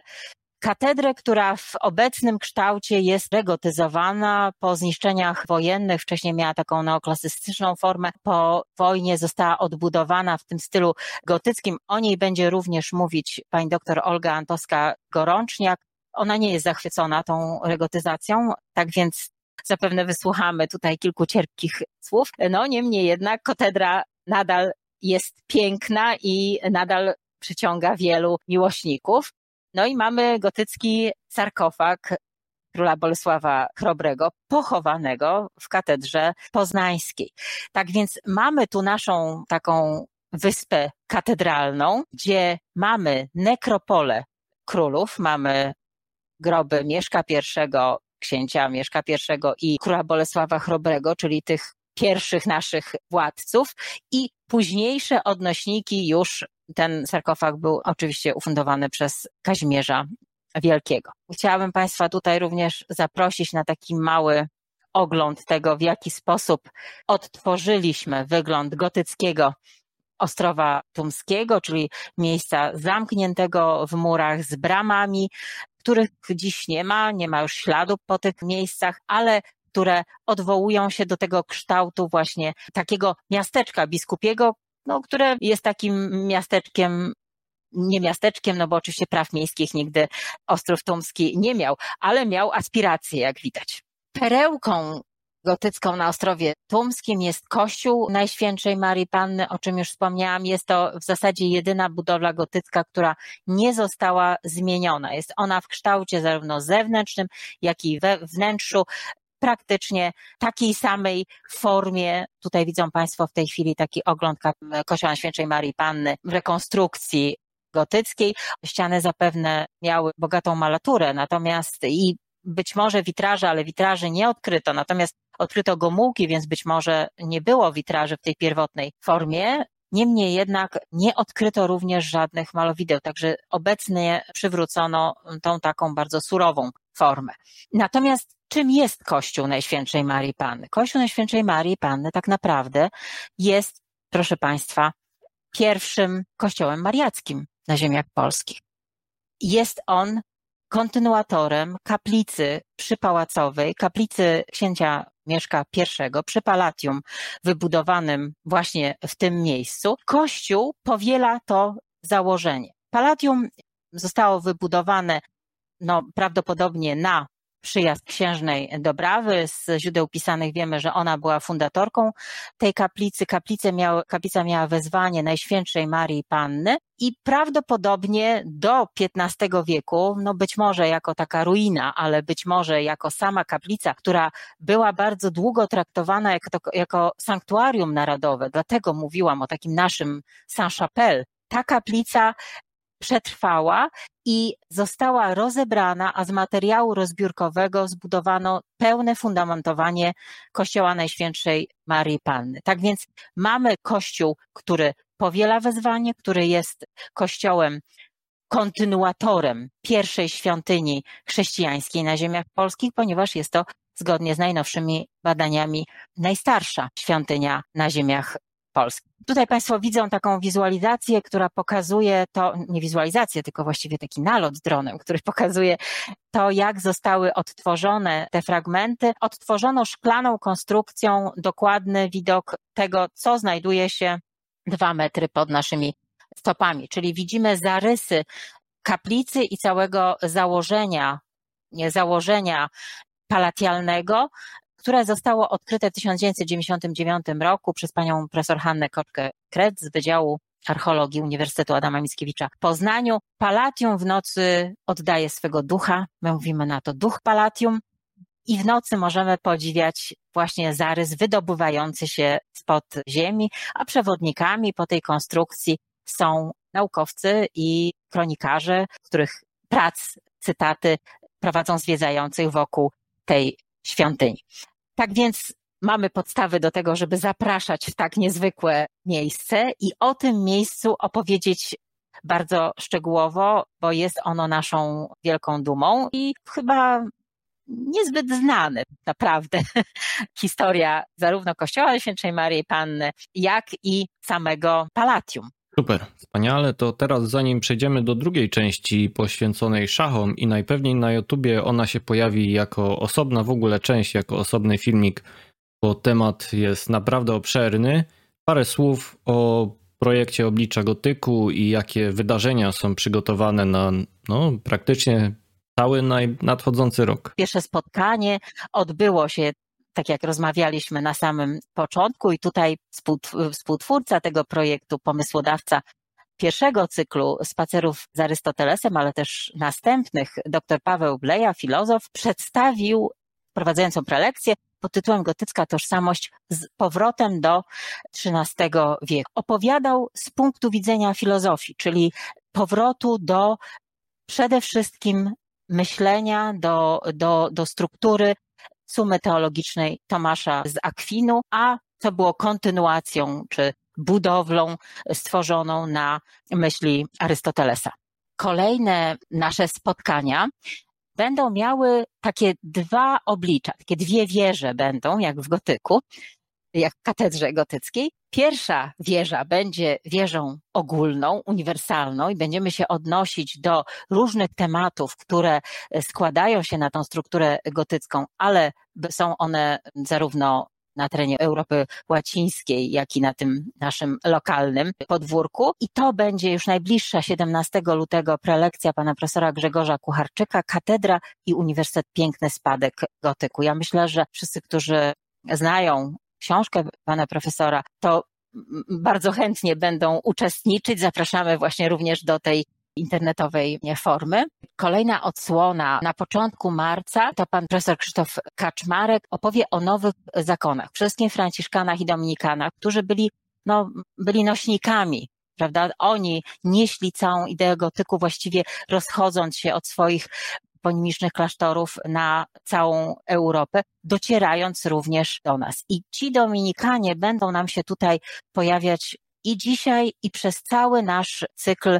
Katedrę, która w obecnym kształcie jest regotyzowana po zniszczeniach wojennych, wcześniej miała taką neoklasystyczną formę, po wojnie została odbudowana w tym stylu gotyckim. O niej będzie również mówić pani doktor Olga Antowska-Gorączniak. Ona nie jest zachwycona tą regotyzacją, tak więc zapewne wysłuchamy tutaj kilku cierpkich słów. No niemniej jednak katedra nadal jest piękna i nadal przyciąga wielu miłośników. No i mamy gotycki sarkofag króla Bolesława Chrobrego, pochowanego w katedrze poznańskiej. Tak więc mamy tu naszą taką wyspę katedralną, gdzie mamy nekropole królów, mamy groby Mieszka I, księcia Mieszka I i króla Bolesława Chrobrego, czyli tych pierwszych naszych władców i późniejsze odnośniki już ten sarkofag był oczywiście ufundowany przez Kazimierza Wielkiego. Chciałabym Państwa tutaj również zaprosić na taki mały ogląd tego, w jaki sposób odtworzyliśmy wygląd gotyckiego Ostrowa Tumskiego, czyli miejsca zamkniętego w murach z bramami, których dziś nie ma, nie ma już śladu po tych miejscach, ale które odwołują się do tego kształtu właśnie takiego miasteczka biskupiego, no, które jest takim miasteczkiem nie miasteczkiem, no bo oczywiście praw miejskich nigdy Ostrów Tumski nie miał, ale miał aspiracje, jak widać. Perełką gotycką na Ostrowie Tumskim jest kościół Najświętszej Marii Panny, o czym już wspomniałam. Jest to w zasadzie jedyna budowla gotycka, która nie została zmieniona. Jest ona w kształcie zarówno zewnętrznym, jak i we wnętrzu praktycznie takiej samej formie. Tutaj widzą Państwo w tej chwili taki ogląd Kościoła Świętej Marii Panny w rekonstrukcji gotyckiej. Ściany zapewne miały bogatą malaturę, natomiast i być może witraże, ale witraży nie odkryto, natomiast odkryto gomułki, więc być może nie było witraży w tej pierwotnej formie. Niemniej jednak nie odkryto również żadnych malowideł, także obecnie przywrócono tą taką bardzo surową formę. Natomiast czym jest Kościół Najświętszej Marii Panny? Kościół Najświętszej Marii Panny tak naprawdę jest, proszę Państwa, pierwszym kościołem mariackim na ziemiach polskich. Jest on kontynuatorem kaplicy przypałacowej, kaplicy księcia Mieszka I przy Palatium wybudowanym właśnie w tym miejscu. Kościół powiela to założenie. Palatium zostało wybudowane no, prawdopodobnie na przyjazd księżnej Dobrawy. Z źródeł pisanych wiemy, że ona była fundatorką tej kaplicy. Kaplice miały, kaplica miała wezwanie Najświętszej Marii Panny i prawdopodobnie do XV wieku, no być może jako taka ruina, ale być może jako sama kaplica, która była bardzo długo traktowana jako, jako sanktuarium narodowe, dlatego mówiłam o takim naszym Saint-Chapelle, ta kaplica przetrwała i została rozebrana, a z materiału rozbiórkowego zbudowano pełne fundamentowanie Kościoła Najświętszej Marii Panny. Tak więc mamy kościół, który powiela wezwanie, który jest kościołem kontynuatorem pierwszej świątyni chrześcijańskiej na ziemiach polskich, ponieważ jest to zgodnie z najnowszymi badaniami najstarsza świątynia na ziemiach Polski. Tutaj Państwo widzą taką wizualizację, która pokazuje to, nie wizualizację, tylko właściwie taki nalot dronem, który pokazuje to, jak zostały odtworzone te fragmenty. Odtworzono szklaną konstrukcją dokładny widok tego, co znajduje się dwa metry pod naszymi stopami, czyli widzimy zarysy kaplicy i całego założenia, założenia palatialnego, które zostało odkryte w 1999 roku przez panią profesor Hannę Koczkę-Kret z Wydziału Archeologii Uniwersytetu Adama Mickiewicza w Poznaniu. Palatium w nocy oddaje swego ducha, my mówimy na to duch palatium i w nocy możemy podziwiać właśnie zarys wydobywający się spod ziemi, a przewodnikami po tej konstrukcji są naukowcy i kronikarze, których prac, cytaty prowadzą zwiedzających wokół tej świątyni. Tak więc mamy podstawy do tego, żeby zapraszać w tak niezwykłe miejsce i o tym miejscu opowiedzieć bardzo szczegółowo, bo jest ono naszą wielką dumą i chyba niezbyt znane naprawdę historia zarówno Kościoła Świętej Maryi Panny, jak i samego Palatium. Super, wspaniale. To teraz zanim przejdziemy do drugiej części poświęconej szachom i najpewniej na YouTubie ona się pojawi jako osobna w ogóle część, jako osobny filmik, bo temat jest naprawdę obszerny. Parę słów o projekcie Oblicza Gotyku i jakie wydarzenia są przygotowane na no, praktycznie cały nadchodzący rok. Pierwsze spotkanie odbyło się tak jak rozmawialiśmy na samym początku i tutaj współtwórca tego projektu, pomysłodawca pierwszego cyklu spacerów z Arystotelesem, ale też następnych, dr Paweł Bleja, filozof, przedstawił prowadzającą prelekcję pod tytułem Gotycka tożsamość z powrotem do XIII wieku. Opowiadał z punktu widzenia filozofii, czyli powrotu do przede wszystkim myślenia, do, do, do struktury sumy teologicznej Tomasza z Akwinu, a co było kontynuacją czy budowlą stworzoną na myśli Arystotelesa. Kolejne nasze spotkania będą miały takie dwa oblicza, takie dwie wieże będą, jak w gotyku, jak w katedrze gotyckiej. Pierwsza wieża będzie wieżą ogólną, uniwersalną i będziemy się odnosić do różnych tematów, które składają się na tą strukturę gotycką, ale są one zarówno na terenie Europy Łacińskiej, jak i na tym naszym lokalnym podwórku. I to będzie już najbliższa 17 lutego prelekcja pana profesora Grzegorza Kucharczyka, Katedra i Uniwersytet Piękny Spadek Gotyku. Ja myślę, że wszyscy, którzy znają książkę pana profesora, to bardzo chętnie będą uczestniczyć. Zapraszamy właśnie również do tej internetowej formy. Kolejna odsłona na początku marca to pan profesor Krzysztof Kaczmarek opowie o nowych zakonach, wszystkim franciszkanach i dominikanach, którzy byli, no, byli nośnikami prawda? Oni nieśli całą ideę gotyku, właściwie rozchodząc się od swoich ponimicznych klasztorów na całą Europę, docierając również do nas. I ci Dominikanie będą nam się tutaj pojawiać i dzisiaj, i przez cały nasz cykl,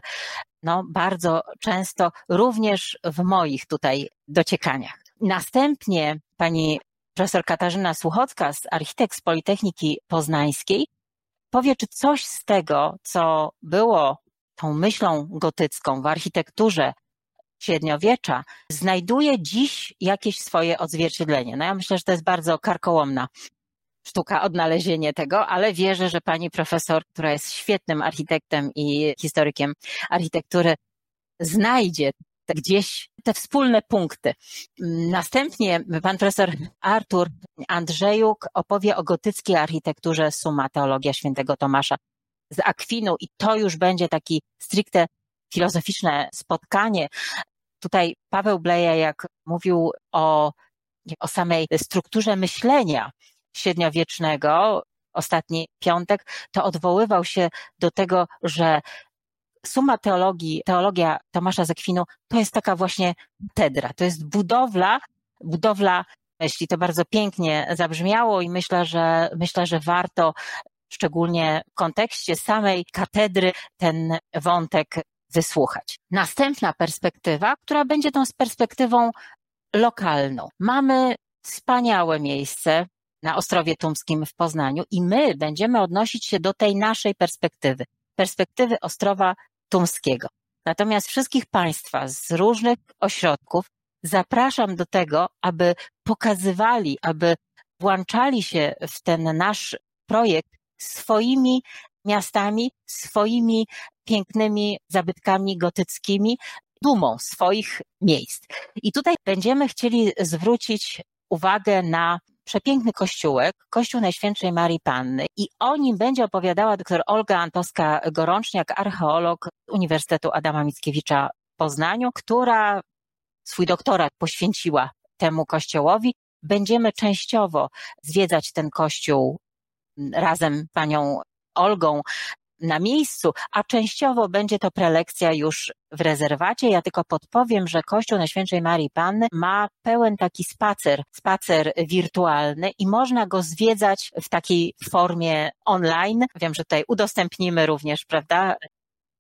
no bardzo często, również w moich tutaj dociekaniach. Następnie pani profesor Katarzyna Słuchocka, architekt z Politechniki Poznańskiej, powie, czy coś z tego, co było tą myślą gotycką w architekturze średniowiecza znajduje dziś jakieś swoje odzwierciedlenie. No ja myślę, że to jest bardzo karkołomna sztuka odnalezienie tego, ale wierzę, że pani profesor, która jest świetnym architektem i historykiem architektury, znajdzie gdzieś te wspólne punkty. Następnie pan profesor Artur Andrzejuk opowie o gotyckiej architekturze Suma Teologia Świętego Tomasza z Akwinu i to już będzie taki stricte filozoficzne spotkanie, Tutaj Paweł Bleja, jak mówił o, o samej strukturze myślenia średniowiecznego, ostatni piątek, to odwoływał się do tego, że suma teologii, teologia Tomasza Zekwinu to jest taka właśnie tedra, to jest budowla, budowla myśli. To bardzo pięknie zabrzmiało i myślę, że myślę, że warto szczególnie w kontekście samej katedry ten wątek wysłuchać. Następna perspektywa, która będzie tą perspektywą lokalną. Mamy wspaniałe miejsce, na Ostrowie Tumskim w Poznaniu i my będziemy odnosić się do tej naszej perspektywy, perspektywy Ostrowa Tumskiego. Natomiast wszystkich Państwa z różnych ośrodków zapraszam do tego, aby pokazywali, aby włączali się w ten nasz projekt swoimi miastami, swoimi pięknymi zabytkami gotyckimi, dumą swoich miejsc. I tutaj będziemy chcieli zwrócić uwagę na przepiękny kościółek, Kościół Najświętszej Marii Panny i o nim będzie opowiadała dr Olga Antowska-Gorączniak, archeolog Uniwersytetu Adama Mickiewicza w Poznaniu, która swój doktorat poświęciła temu kościołowi. Będziemy częściowo zwiedzać ten kościół razem z panią Olgą na miejscu, a częściowo będzie to prelekcja już w rezerwacie. Ja tylko podpowiem, że Kościół Najświętszej Marii Panny ma pełen taki spacer, spacer wirtualny i można go zwiedzać w takiej formie online. Wiem, że tutaj udostępnimy również, prawda,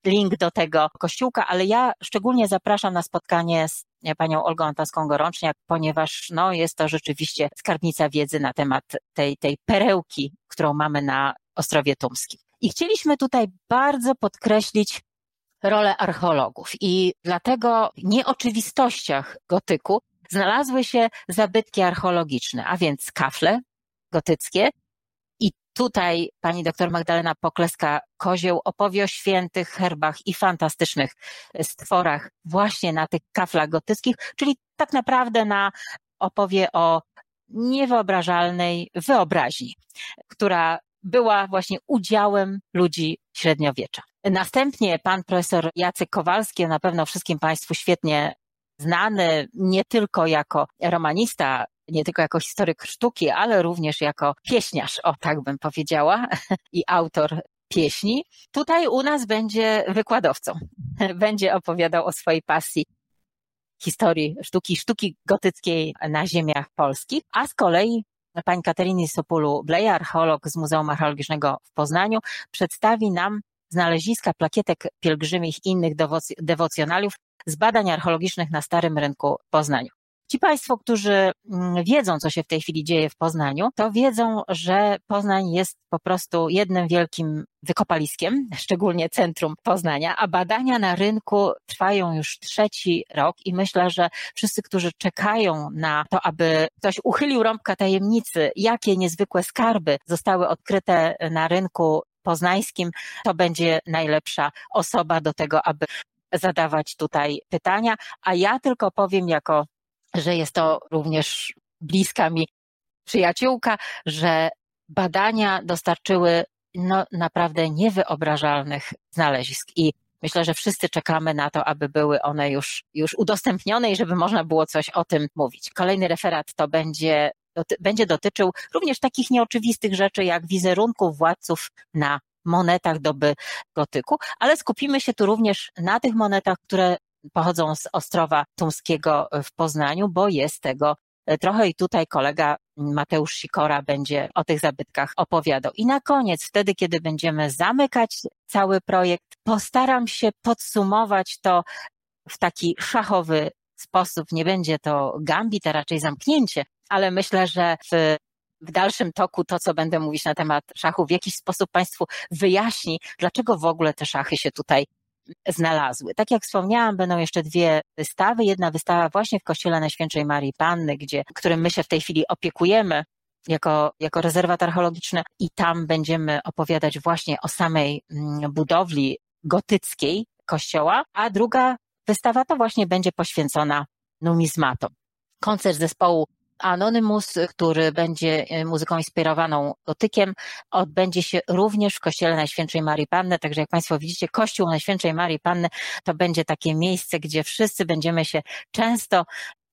link do tego kościółka, ale ja szczególnie zapraszam na spotkanie z panią Olgą Antaską-Gorączniak, ponieważ no, jest to rzeczywiście skarbnica wiedzy na temat tej, tej perełki, którą mamy na Ostrowie Tumskim. I chcieliśmy tutaj bardzo podkreślić rolę archeologów i dlatego nieoczywistościach gotyku znalazły się zabytki archeologiczne, a więc kafle gotyckie, i tutaj pani doktor Magdalena Pokleska-Kozieł opowie o świętych herbach i fantastycznych stworach właśnie na tych kaflach gotyckich, czyli tak naprawdę na opowie o niewyobrażalnej wyobraźni, która była właśnie udziałem ludzi średniowiecza. Następnie pan profesor Jacek Kowalski, na pewno wszystkim Państwu świetnie znany, nie tylko jako romanista, nie tylko jako historyk sztuki, ale również jako pieśniarz, o tak bym powiedziała, i autor pieśni. Tutaj u nas będzie wykładowcą. Będzie opowiadał o swojej pasji historii sztuki, sztuki gotyckiej na ziemiach polskich, a z kolei pani Kateryny Sopulu-Bleja, archeolog z Muzeum Archeologicznego w Poznaniu, przedstawi nam znaleziska plakietek pielgrzymich i innych dewocjonaliów z badań archeologicznych na Starym Rynku Poznaniu. Ci Państwo, którzy mm, wiedzą, co się w tej chwili dzieje w Poznaniu, to wiedzą, że Poznań jest po prostu jednym wielkim wykopaliskiem, szczególnie centrum Poznania, a badania na rynku trwają już trzeci rok i myślę, że wszyscy, którzy czekają na to, aby ktoś uchylił rąbka tajemnicy, jakie niezwykłe skarby zostały odkryte na rynku poznańskim, to będzie najlepsza osoba do tego, aby zadawać tutaj pytania, a ja tylko powiem jako że jest to również bliska mi przyjaciółka, że badania dostarczyły no, naprawdę niewyobrażalnych znalezisk i myślę, że wszyscy czekamy na to, aby były one już, już udostępnione i żeby można było coś o tym mówić. Kolejny referat to będzie, doty, będzie dotyczył również takich nieoczywistych rzeczy jak wizerunków władców na monetach doby gotyku, ale skupimy się tu również na tych monetach, które pochodzą z Ostrowa Tumskiego w Poznaniu, bo jest tego e, trochę i tutaj kolega Mateusz Sikora będzie o tych zabytkach opowiadał. I na koniec, wtedy, kiedy będziemy zamykać cały projekt, postaram się podsumować to w taki szachowy sposób. Nie będzie to gambit, a raczej zamknięcie, ale myślę, że w w dalszym toku to, co będę mówić na temat szachu, w jakiś sposób Państwu wyjaśni, dlaczego w ogóle te szachy się tutaj znalazły. Tak jak wspomniałam, będą jeszcze dwie wystawy. Jedna wystawa właśnie w Kościele Najświętszej Marii Panny, gdzie, którym my się w tej chwili opiekujemy jako, jako rezerwat archeologiczny i tam będziemy opowiadać właśnie o samej mm, budowli gotyckiej kościoła, a druga wystawa to właśnie będzie poświęcona numizmatom. Koncert zespołu Anonymous, który będzie e, muzyką inspirowaną gotykiem, odbędzie się również w Kościele Najświętszej Marii Panny. Także jak Państwo widzicie, Kościół Najświętszej Marii Panny to będzie takie miejsce, gdzie wszyscy będziemy się często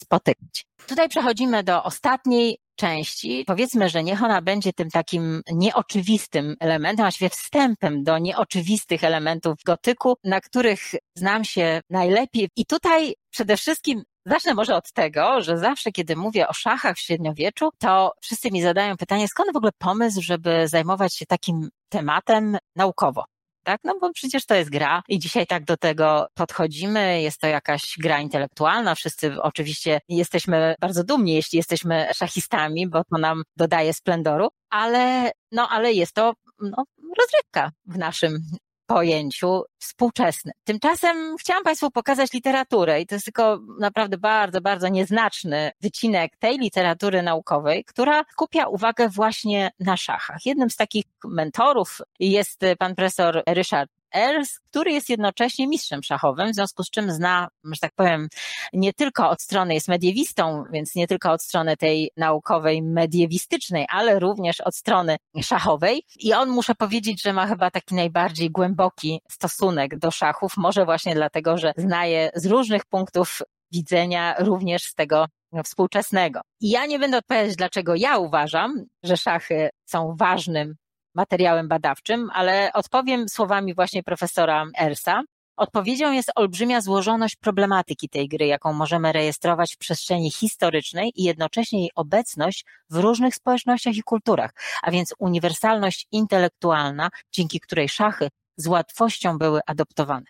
spotykać. Tutaj przechodzimy do ostatniej części. Powiedzmy, że niech ona będzie tym takim nieoczywistym elementem, właściwie wstępem do nieoczywistych elementów gotyku, na których znam się najlepiej. I tutaj przede wszystkim Zacznę może od tego, że zawsze, kiedy mówię o szachach w średniowieczu, to wszyscy mi zadają pytanie, skąd w ogóle pomysł, żeby zajmować się takim tematem naukowo. tak? No bo przecież to jest gra i dzisiaj tak do tego podchodzimy, jest to jakaś gra intelektualna, wszyscy oczywiście jesteśmy bardzo dumni, jeśli jesteśmy szachistami, bo to nam dodaje splendoru, ale, no, ale jest to no, rozrywka w naszym pojęciu współczesnym. Tymczasem chciałam Państwu pokazać literaturę i to jest tylko naprawdę bardzo, bardzo nieznaczny wycinek tej literatury naukowej, która skupia uwagę właśnie na szachach. Jednym z takich mentorów jest pan profesor Ryszard Els, który jest jednocześnie mistrzem szachowym, w związku z czym zna, że tak powiem, nie tylko od strony jest mediewistą, więc nie tylko od strony tej naukowej, mediewistycznej, ale również od strony szachowej. I on, muszę powiedzieć, że ma chyba taki najbardziej głęboki stosunek do szachów, może właśnie dlatego, że znaje z różnych punktów widzenia, również z tego współczesnego. I ja nie będę odpowiadać, dlaczego ja uważam, że szachy są ważnym materiałem badawczym, ale odpowiem słowami właśnie profesora Ersa. Odpowiedzią jest olbrzymia złożoność problematyki tej gry, jaką możemy rejestrować w przestrzeni historycznej i jednocześnie jej obecność w różnych społecznościach i kulturach, a więc uniwersalność intelektualna, dzięki której szachy z łatwością były adoptowane.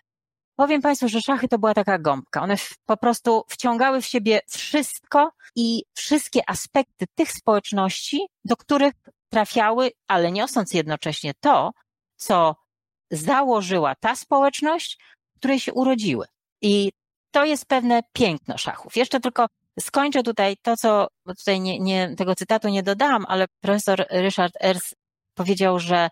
Powiem Państwu, że szachy to była taka gąbka. One po prostu wciągały w siebie wszystko i wszystkie aspekty tych społeczności, do których trafiały, ale niosąc jednocześnie to, co założyła ta społeczność, w której się urodziły. I to jest pewne piękno szachów. Jeszcze tylko skończę tutaj to, co, bo tutaj nie, nie, tego cytatu nie dodałam, ale profesor Richard Ers powiedział, że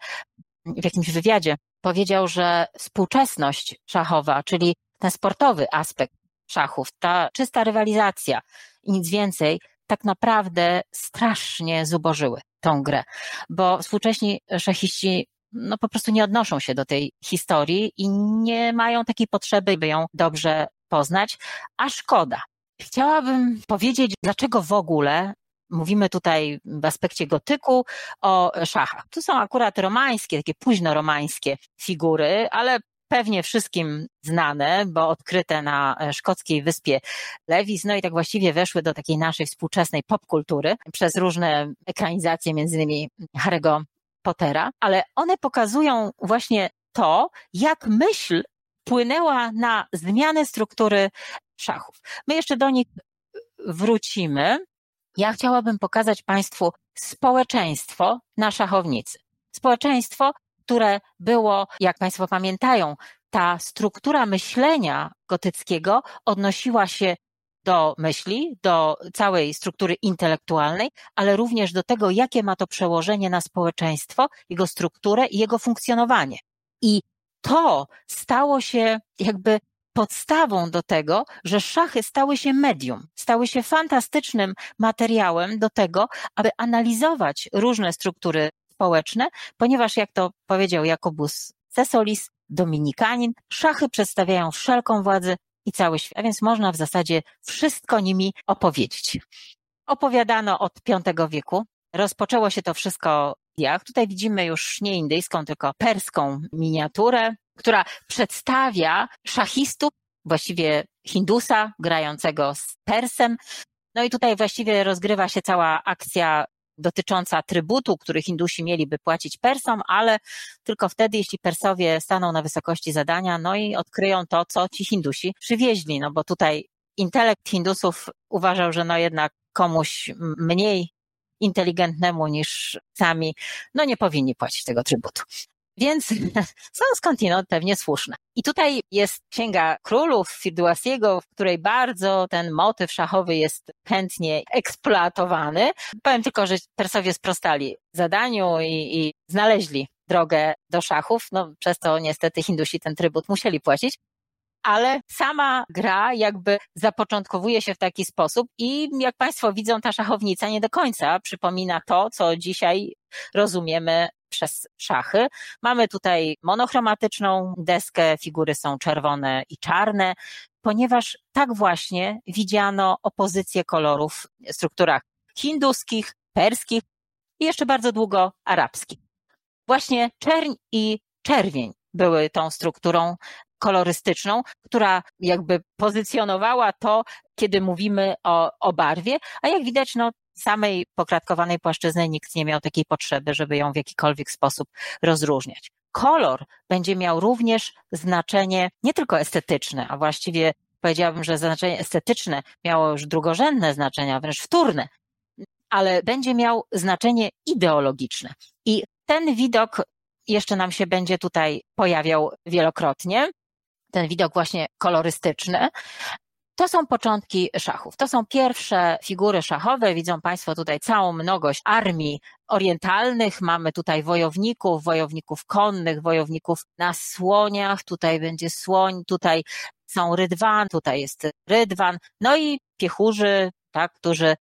w jakimś wywiadzie powiedział, że współczesność szachowa, czyli ten sportowy aspekt szachów, ta czysta rywalizacja i nic więcej, tak naprawdę strasznie zubożyły tą grę, bo współcześni szachiści no po prostu nie odnoszą się do tej historii i nie mają takiej potrzeby, by ją dobrze poznać, a szkoda. Chciałabym powiedzieć, dlaczego w ogóle mówimy tutaj w aspekcie gotyku o szachach. Tu są akurat romańskie, takie późno romańskie figury, ale pewnie wszystkim znane, bo odkryte na e, szkockiej wyspie Lewis, no i tak właściwie weszły do takiej naszej współczesnej popkultury przez różne ekranizacje, między innymi Harry'ego Pottera, ale one pokazują właśnie to, jak myśl wpłynęła na zmianę struktury szachów. My jeszcze do nich wrócimy. Ja chciałabym pokazać Państwu społeczeństwo na szachownicy. Społeczeństwo, które było, jak Państwo pamiętają, ta struktura myślenia gotyckiego odnosiła się do myśli, do całej struktury intelektualnej, ale również do tego, jakie ma to przełożenie na społeczeństwo, jego strukturę i jego funkcjonowanie. I to stało się jakby podstawą do tego, że szachy stały się medium, stały się fantastycznym materiałem do tego, aby analizować różne struktury społeczne, ponieważ jak to powiedział Jakobus Cesolis, dominikanin, szachy przedstawiają wszelką władzę i cały świat, a więc można w zasadzie wszystko nimi opowiedzieć. Opowiadano od V wieku. Rozpoczęło się to wszystko jak? Tutaj widzimy już nie indyjską, tylko perską miniaturę, która przedstawia szachistów, właściwie Hindusa grającego z Persem. No i tutaj właściwie rozgrywa się cała akcja dotycząca trybutu, który Hindusi mieliby płacić Persom, ale tylko wtedy, jeśli Persowie staną na wysokości zadania, no i odkryją to, co ci Hindusi przywieźli, no bo tutaj intelekt Hindusów uważał, że no jednak komuś mniej inteligentnemu niż sami, no nie powinni płacić tego trybutu. Więc są skądinąd pewnie słuszne. I tutaj jest Księga Królów Firduasiego, w której bardzo ten motyw szachowy jest chętnie eksploatowany. Powiem tylko, że Persowie sprostali zadaniu i, i znaleźli drogę do szachów, no przez to niestety Hindusi ten trybut musieli płacić, ale sama gra jakby zapoczątkowuje się w taki sposób i jak Państwo widzą, ta szachownica nie do końca przypomina to, co dzisiaj rozumiemy przez szachy. Mamy tutaj monochromatyczną deskę, figury są czerwone i czarne, ponieważ tak właśnie widziano opozycję kolorów w strukturach hinduskich, perskich i jeszcze bardzo długo arabskich. Właśnie czerń i czerwień były tą strukturą kolorystyczną, która jakby pozycjonowała to, kiedy mówimy o, o barwie, a jak widać, no, samej pokratkowanej płaszczyzny nikt nie miał takiej potrzeby, żeby ją w jakikolwiek sposób rozróżniać. Kolor będzie miał również znaczenie nie tylko estetyczne, a właściwie powiedziałabym, że znaczenie estetyczne miało już drugorzędne znaczenia, wręcz wtórne, ale będzie miał znaczenie ideologiczne. I ten widok jeszcze nam się będzie tutaj pojawiał wielokrotnie. Ten widok właśnie kolorystyczny. To są początki szachów. To są pierwsze figury szachowe. Widzą Państwo tutaj całą mnogość armii orientalnych. Mamy tutaj wojowników, wojowników konnych, wojowników na słoniach. Tutaj będzie słoń, tutaj są rydwan, tutaj jest rydwan. No i piechurzy, tak, którzy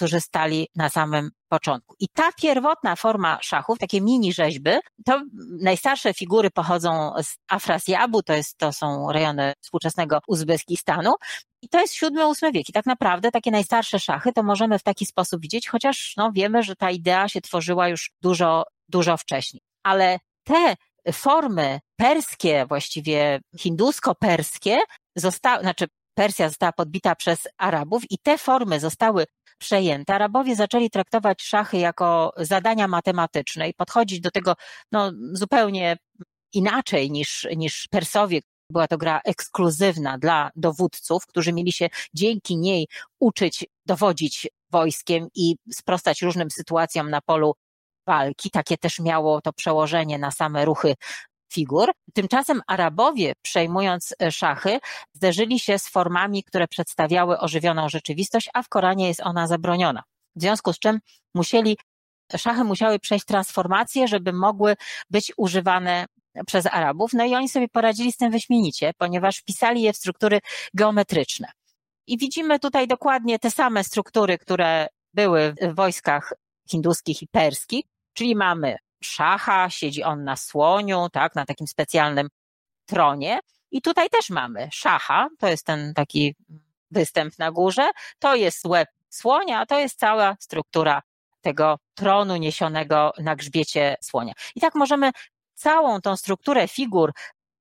którzy stali na samym początku. I ta pierwotna forma szachów, takie mini rzeźby, to najstarsze figury pochodzą z Afrasjabu, to, jest, to są rejony współczesnego Uzbekistanu. I to jest VII-VIII wiek. I tak naprawdę takie najstarsze szachy to możemy w taki sposób widzieć, chociaż no, wiemy, że ta idea się tworzyła już dużo, dużo wcześniej. Ale te formy perskie, właściwie hindusko-perskie, zostały, znaczy Persja została podbita przez Arabów i te formy zostały przejęte. Arabowie zaczęli traktować szachy jako zadania matematyczne i podchodzić do tego no, zupełnie inaczej niż, niż Persowie. Była to gra ekskluzywna dla dowódców, którzy mieli się dzięki niej uczyć dowodzić wojskiem i sprostać różnym sytuacjom na polu walki. Takie też miało to przełożenie na same ruchy figur. Tymczasem Arabowie, przejmując e, szachy, zderzyli się z formami, które przedstawiały ożywioną rzeczywistość, a w Koranie jest ona zabroniona. W związku z czym musieli, szachy musiały przejść transformację, żeby mogły być używane przez Arabów. No i oni sobie poradzili z tym wyśmienicie, ponieważ wpisali je w struktury geometryczne. I widzimy tutaj dokładnie te same struktury, które były w wojskach hinduskich i perskich, czyli mamy szacha, siedzi on na słoniu, tak, na takim specjalnym tronie. I tutaj też mamy szacha, to jest ten taki występ na górze, to jest łeb słonia, a to jest cała struktura tego tronu niesionego na grzbiecie słonia. I tak możemy całą tą strukturę figur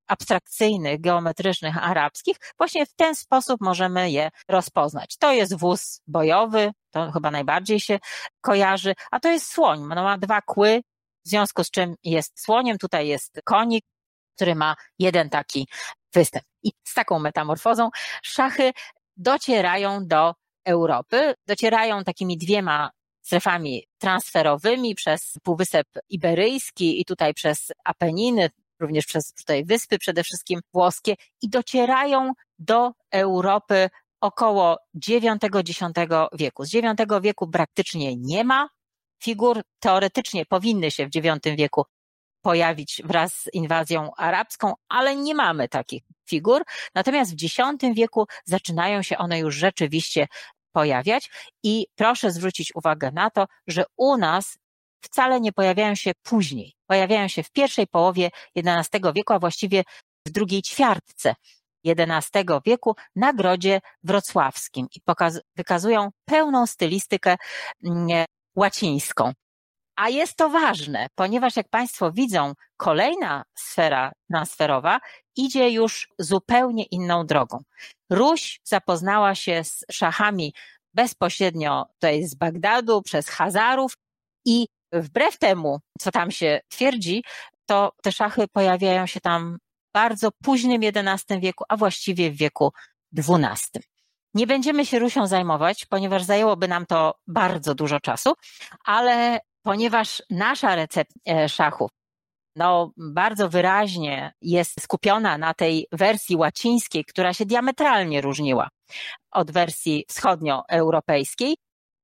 abstrakcyjnych, geometrycznych, arabskich, właśnie w ten sposób możemy je rozpoznać. To jest wóz bojowy, to chyba najbardziej się kojarzy, a to jest słoń. No, ma dwa kły, w związku z czym jest słoniem, tutaj jest konik, który ma jeden taki występ. I z taką metamorfozą szachy docierają do Europy, docierają takimi dwiema strefami transferowymi przez Półwysep Iberyjski i tutaj przez Apeniny, również przez tutaj wyspy przede wszystkim włoskie i docierają do Europy około IX-X wieku. Z IX wieku praktycznie nie ma figur teoretycznie powinny się w IX wieku pojawić wraz z inwazją arabską, ale nie mamy takich figur. Natomiast w X wieku zaczynają się one już rzeczywiście pojawiać i proszę zwrócić uwagę na to, że u nas wcale nie pojawiają się później. Pojawiają się w pierwszej połowie XI wieku, a właściwie w drugiej ćwiartce XI wieku na Grodzie Wrocławskim i wykazują pełną stylistykę mm, łacińską. A jest to ważne, ponieważ jak Państwo widzą, kolejna sfera transferowa idzie już zupełnie inną drogą. Ruś zapoznała się z szachami bezpośrednio tutaj z Bagdadu, przez Hazarów i wbrew temu, co tam się twierdzi, to te szachy pojawiają się tam w bardzo późnym XI wieku, a właściwie w wieku XII. Nie będziemy się Rusią zajmować, ponieważ zajęłoby nam to bardzo dużo czasu, ale ponieważ nasza recepcja e, szachów no, bardzo wyraźnie jest skupiona na tej wersji łacińskiej, która się diametralnie różniła od wersji wschodnioeuropejskiej.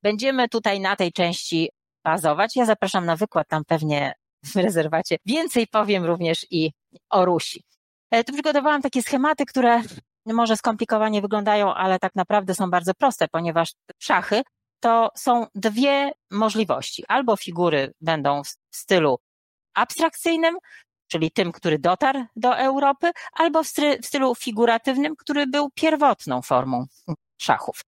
Będziemy tutaj na tej części bazować. Ja zapraszam na wykład, tam pewnie w rezerwacie więcej powiem również i o Rusi. E, tu przygotowałam takie schematy, które może skomplikowanie wyglądają, ale tak naprawdę są bardzo proste, ponieważ szachy to są dwie możliwości. Albo figury będą w stylu abstrakcyjnym, czyli tym, który dotarł do Europy, albo w stylu figuratywnym, który był pierwotną formą szachów.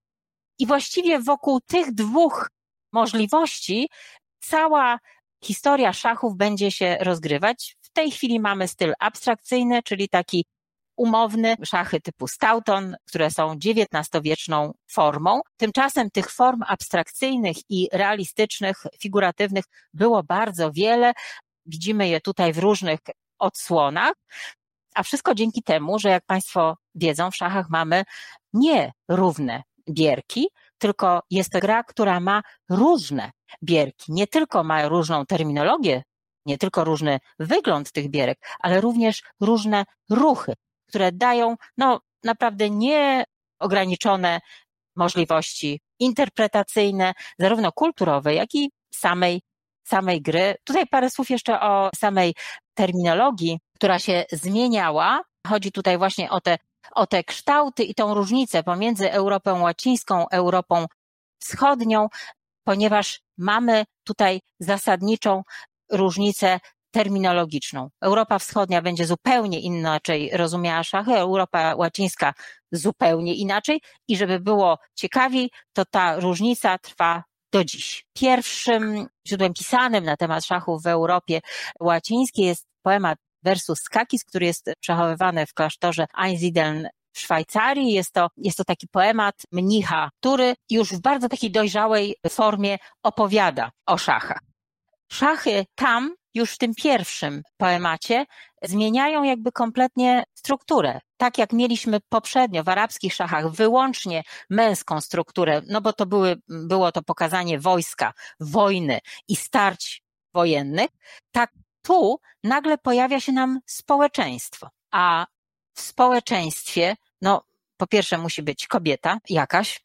I właściwie wokół tych dwóch możliwości cała historia szachów będzie się rozgrywać. W tej chwili mamy styl abstrakcyjny, czyli taki umowny, szachy typu Stoughton, które są XIX-wieczną formą. Tymczasem tych form abstrakcyjnych i realistycznych, figuratywnych było bardzo wiele. Widzimy je tutaj w różnych odsłonach. A wszystko dzięki temu, że jak Państwo wiedzą, w szachach mamy nie równe bierki, tylko jest to gra, która ma różne bierki. Nie tylko ma różną terminologię, nie tylko różny wygląd tych bierek, ale również różne ruchy, które dają no, naprawdę nieograniczone możliwości interpretacyjne, zarówno kulturowe, jak i samej, samej gry. Tutaj parę słów jeszcze o samej terminologii, która się zmieniała. Chodzi tutaj właśnie o te, o te kształty i tą różnicę pomiędzy Europą łacińską, Europą wschodnią, ponieważ mamy tutaj zasadniczą różnicę terminologiczną. Europa Wschodnia będzie zupełnie inaczej rozumiała szachy, Europa Łacińska zupełnie inaczej i żeby było ciekawiej, to ta różnica trwa do dziś. Pierwszym źródłem pisanym na temat szachów w Europie Łacińskiej jest poemat Versus Skakis, który jest przechowywany w klasztorze Einsiedeln w Szwajcarii. Jest to, jest to taki poemat mnicha, który już w bardzo takiej dojrzałej formie opowiada o szachach. Szachy tam, już w tym pierwszym poemacie, zmieniają jakby kompletnie strukturę. Tak jak mieliśmy poprzednio w arabskich szachach wyłącznie męską strukturę, no bo to były, było to pokazanie wojska, wojny i starć wojennych, tak tu nagle pojawia się nam społeczeństwo. A w społeczeństwie, no po pierwsze musi być kobieta jakaś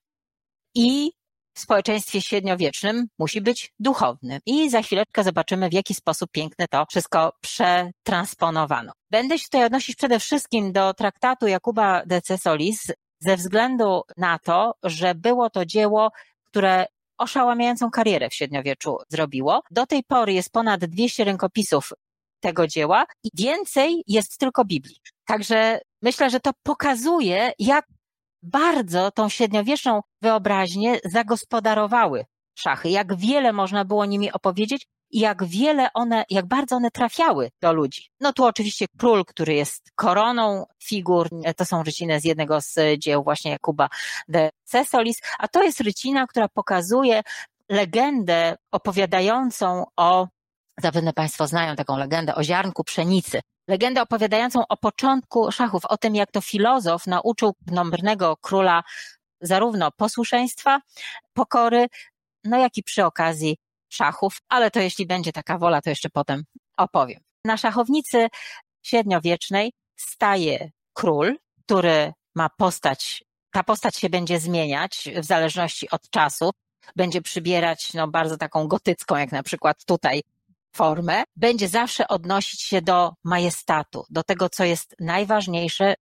i w społeczeństwie średniowiecznym musi być duchowny. I za chwileczkę zobaczymy, w jaki sposób piękne to wszystko przetransponowano. Będę się tutaj odnosić przede wszystkim do traktatu Jakuba de Cesolis ze względu na to, że było to dzieło, które oszałamiającą karierę w średniowieczu zrobiło. Do tej pory jest ponad 200 rękopisów tego dzieła i więcej jest tylko Biblii. Także myślę, że to pokazuje, jak bardzo tą średniowieczną wyobraźnię zagospodarowały szachy, jak wiele można było nimi opowiedzieć i jak wiele one, jak bardzo one trafiały do ludzi. No tu oczywiście król, który jest koroną figur, to są ryciny z jednego z dzieł właśnie Jakuba de Cesolis, a to jest rycina, która pokazuje legendę opowiadającą o Zapewne Państwo znają taką legendę o ziarnku pszenicy. Legendę opowiadającą o początku szachów, o tym, jak to filozof nauczył nombrnego króla zarówno posłuszeństwa, pokory, no jak i przy okazji szachów, ale to jeśli będzie taka wola, to jeszcze potem opowiem. Na szachownicy średniowiecznej staje król, który ma postać, ta postać się będzie zmieniać w zależności od czasu, będzie przybierać no, bardzo taką gotycką, jak na przykład tutaj formę, będzie zawsze odnosić się do majestatu, do tego, co jest najważniejsze,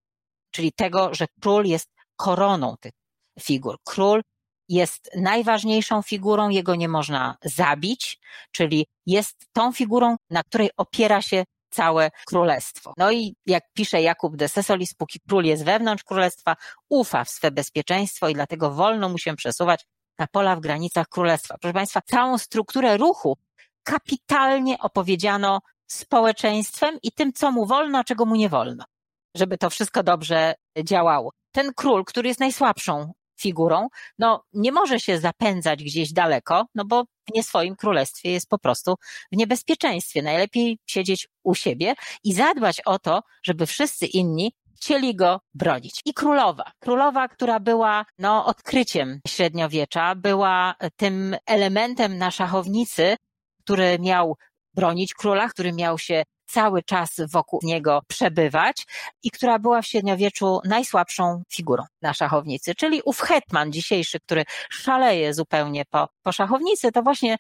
czyli tego, że król jest koroną tych figur. Król jest najważniejszą figurą, jego nie można zabić, czyli jest tą figurą, na której opiera się całe królestwo. No i jak pisze Jakub de Sesolis, póki król jest wewnątrz królestwa, ufa w swe bezpieczeństwo i dlatego wolno mu się przesuwać na pola w granicach królestwa. Proszę Państwa, całą strukturę ruchu kapitalnie opowiedziano społeczeństwem i tym, co mu wolno, a czego mu nie wolno, żeby to wszystko dobrze działało. Ten król, który jest najsłabszą figurą, no nie może się zapędzać gdzieś daleko, no bo w nie swoim królestwie jest po prostu w niebezpieczeństwie. Najlepiej siedzieć u siebie i zadbać o to, żeby wszyscy inni chcieli go bronić. I królowa. Królowa, która była no, odkryciem średniowiecza, była tym elementem na szachownicy, który miał bronić króla, który miał się cały czas wokół niego przebywać i która była w średniowieczu najsłabszą figurą na szachownicy, czyli ów hetman dzisiejszy, który szaleje zupełnie po, po szachownicy, to właśnie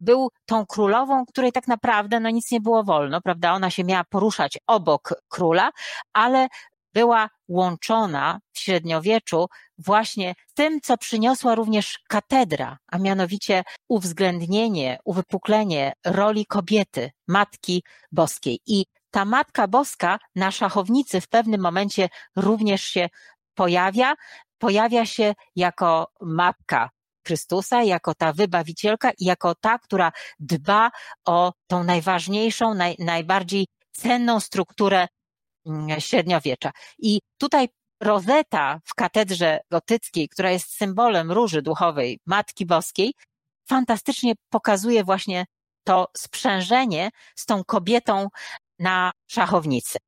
był tą królową, której tak naprawdę no nic nie było wolno, prawda? Ona się miała poruszać obok króla, ale była łączona w średniowieczu właśnie tym, co przyniosła również katedra, a mianowicie uwzględnienie, uwypuklenie roli kobiety, Matki Boskiej. I ta Matka Boska na szachownicy w pewnym momencie również się pojawia. Pojawia się jako Matka Chrystusa, jako ta wybawicielka i jako ta, która dba o tą najważniejszą, naj, najbardziej cenną strukturę średniowiecza. I tutaj rozeta w katedrze gotyckiej, która jest symbolem róży duchowej Matki Boskiej, fantastycznie pokazuje właśnie to sprzężenie z tą kobietą na szachownicy.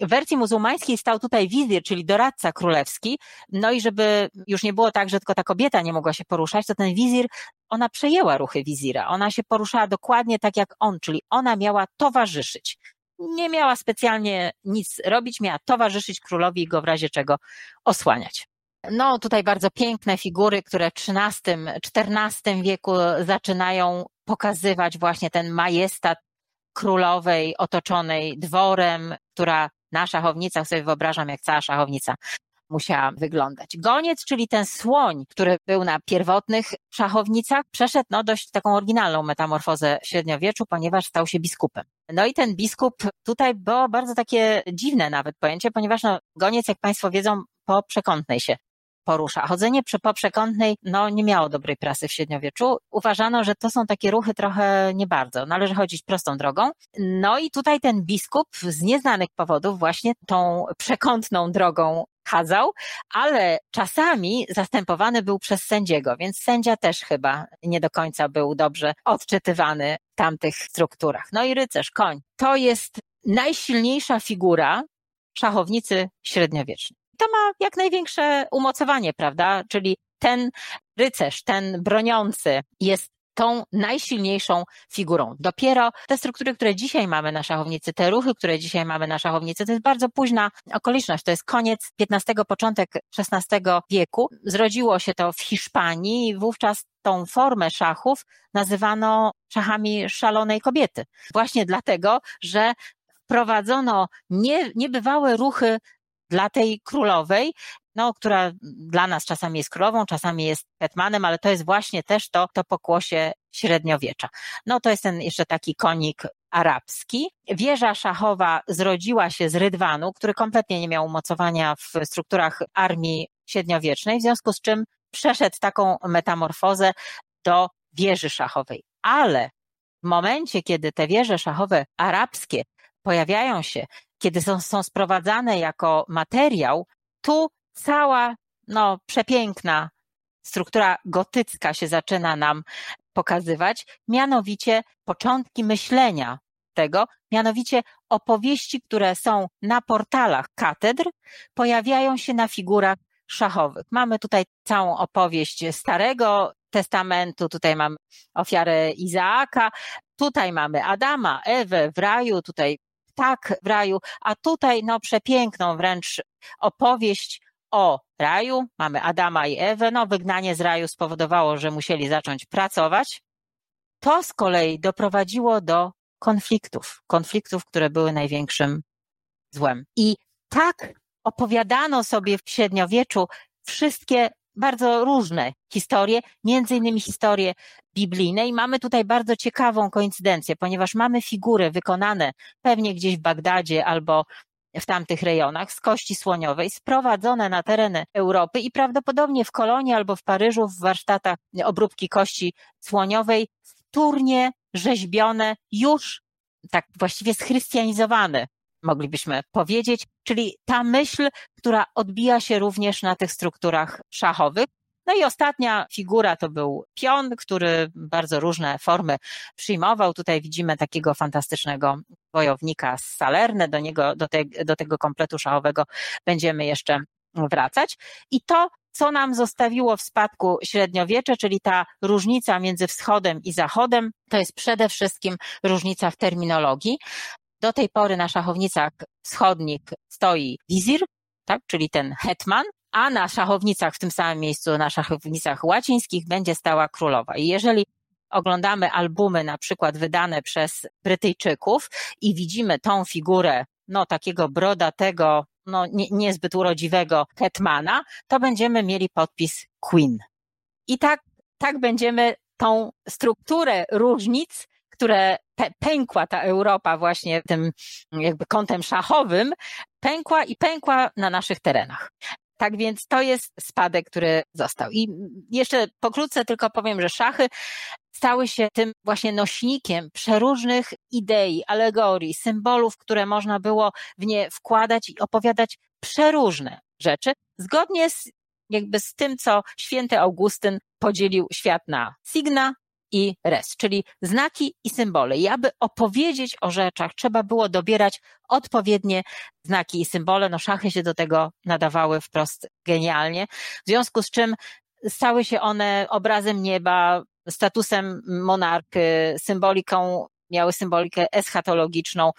W wersji muzułmańskiej stał tutaj wizir, czyli doradca królewski. No i żeby już nie było tak, że tylko ta kobieta nie mogła się poruszać, to ten wizir, ona przejęła ruchy wizira. Ona się poruszała dokładnie tak jak on, czyli ona miała towarzyszyć. Nie miała specjalnie nic robić, miała towarzyszyć królowi i go w razie czego osłaniać. No, tutaj bardzo piękne figury, które w XIII-XIV wieku zaczynają pokazywać właśnie ten majestat królowej otoczonej dworem, która na szachownicach sobie wyobrażam, jak cała szachownica musiała wyglądać. Goniec, czyli ten słoń, który był na pierwotnych szachownicach, przeszedł no, dość taką oryginalną metamorfozę w średniowieczu, ponieważ stał się biskupem. No i ten biskup tutaj było bardzo takie dziwne nawet pojęcie, ponieważ no, goniec, jak Państwo wiedzą, po przekątnej się porusza. Chodzenie przy poprzekątnej no, nie miało dobrej prasy w średniowieczu. Uważano, że to są takie ruchy trochę nie bardzo. Należy chodzić prostą drogą. No i tutaj ten biskup z nieznanych powodów właśnie tą przekątną drogą chadzał, ale czasami zastępowany był przez sędziego, więc sędzia też chyba nie do końca był dobrze odczytywany w tamtych strukturach. No i rycerz, koń. To jest najsilniejsza figura szachownicy średniowiecznej to ma jak największe umocowanie, prawda? Czyli ten rycerz, ten broniący jest tą najsilniejszą figurą. Dopiero te struktury, które dzisiaj mamy na szachownicy, te ruchy, które dzisiaj mamy na szachownicy, to jest bardzo późna okoliczność. To jest koniec XV, początek XVI wieku. Zrodziło się to w Hiszpanii i wówczas tą formę szachów nazywano szachami szalonej kobiety. Właśnie dlatego, że wprowadzono nie, niebywałe ruchy dla tej królowej, no, która dla nas czasami jest królową, czasami jest hetmanem, ale to jest właśnie też to, to pokłosie średniowiecza. No to jest ten jeszcze taki konik arabski. Wieża szachowa zrodziła się z rydwanu, który kompletnie nie miał umocowania w strukturach armii średniowiecznej, w związku z czym przeszedł taką metamorfozę do wieży szachowej. Ale w momencie, kiedy te wieże szachowe arabskie pojawiają się kiedy są, są sprowadzane jako materiał, tu cała, no, przepiękna struktura gotycka się zaczyna nam pokazywać, mianowicie początki myślenia tego, mianowicie opowieści, które są na portalach katedr, pojawiają się na figurach szachowych. Mamy tutaj całą opowieść Starego Testamentu, tutaj mamy ofiarę Izaaka, tutaj mamy Adama, Ewę w raju, tutaj tak w raju, a tutaj no przepiękną wręcz opowieść o raju. Mamy Adama i Ewę. No wygnanie z raju spowodowało, że musieli zacząć pracować. To z kolei doprowadziło do konfliktów, konfliktów, które były największym złem. I tak opowiadano sobie w średniowieczu wszystkie bardzo różne historie, między innymi historie biblijne i mamy tutaj bardzo ciekawą koincydencję, ponieważ mamy figury wykonane pewnie gdzieś w Bagdadzie albo w tamtych rejonach z kości słoniowej, sprowadzone na tereny Europy i prawdopodobnie w Kolonii albo w Paryżu w warsztatach obróbki kości słoniowej wtórnie rzeźbione, już tak właściwie schrystianizowane moglibyśmy powiedzieć, czyli ta myśl, która odbija się również na tych strukturach szachowych. No i ostatnia figura to był pion, który bardzo różne formy przyjmował. Tutaj widzimy takiego fantastycznego wojownika z Salerne, do niego, do, te, do tego kompletu szachowego będziemy jeszcze wracać. I to, co nam zostawiło w spadku średniowiecze, czyli ta różnica między wschodem i zachodem, to jest przede wszystkim różnica w terminologii. Do tej pory na szachownicach wschodnich stoi wizir, tak, czyli ten hetman, a na szachownicach w tym samym miejscu, na szachownicach łacińskich będzie stała królowa. I jeżeli oglądamy albumy na przykład wydane przez Brytyjczyków i widzimy tą figurę, no takiego brodatego, no nie, niezbyt urodziwego hetmana, to będziemy mieli podpis Queen. I tak, tak będziemy tą strukturę różnic które pękła ta Europa właśnie tym jakby kątem szachowym, pękła i pękła na naszych terenach. Tak więc to jest spadek, który został. I jeszcze pokrótce tylko powiem, że szachy stały się tym właśnie nośnikiem przeróżnych idei, alegorii, symbolów, które można było w nie wkładać i opowiadać przeróżne rzeczy, zgodnie z jakby z tym, co święty Augustyn podzielił świat na signa i res, czyli znaki i symbole. I aby opowiedzieć o rzeczach, trzeba było dobierać odpowiednie znaki i symbole. No szachy się do tego nadawały wprost genialnie. W związku z czym stały się one obrazem nieba, statusem monarchy, symboliką, miały symbolikę eschatologiczną.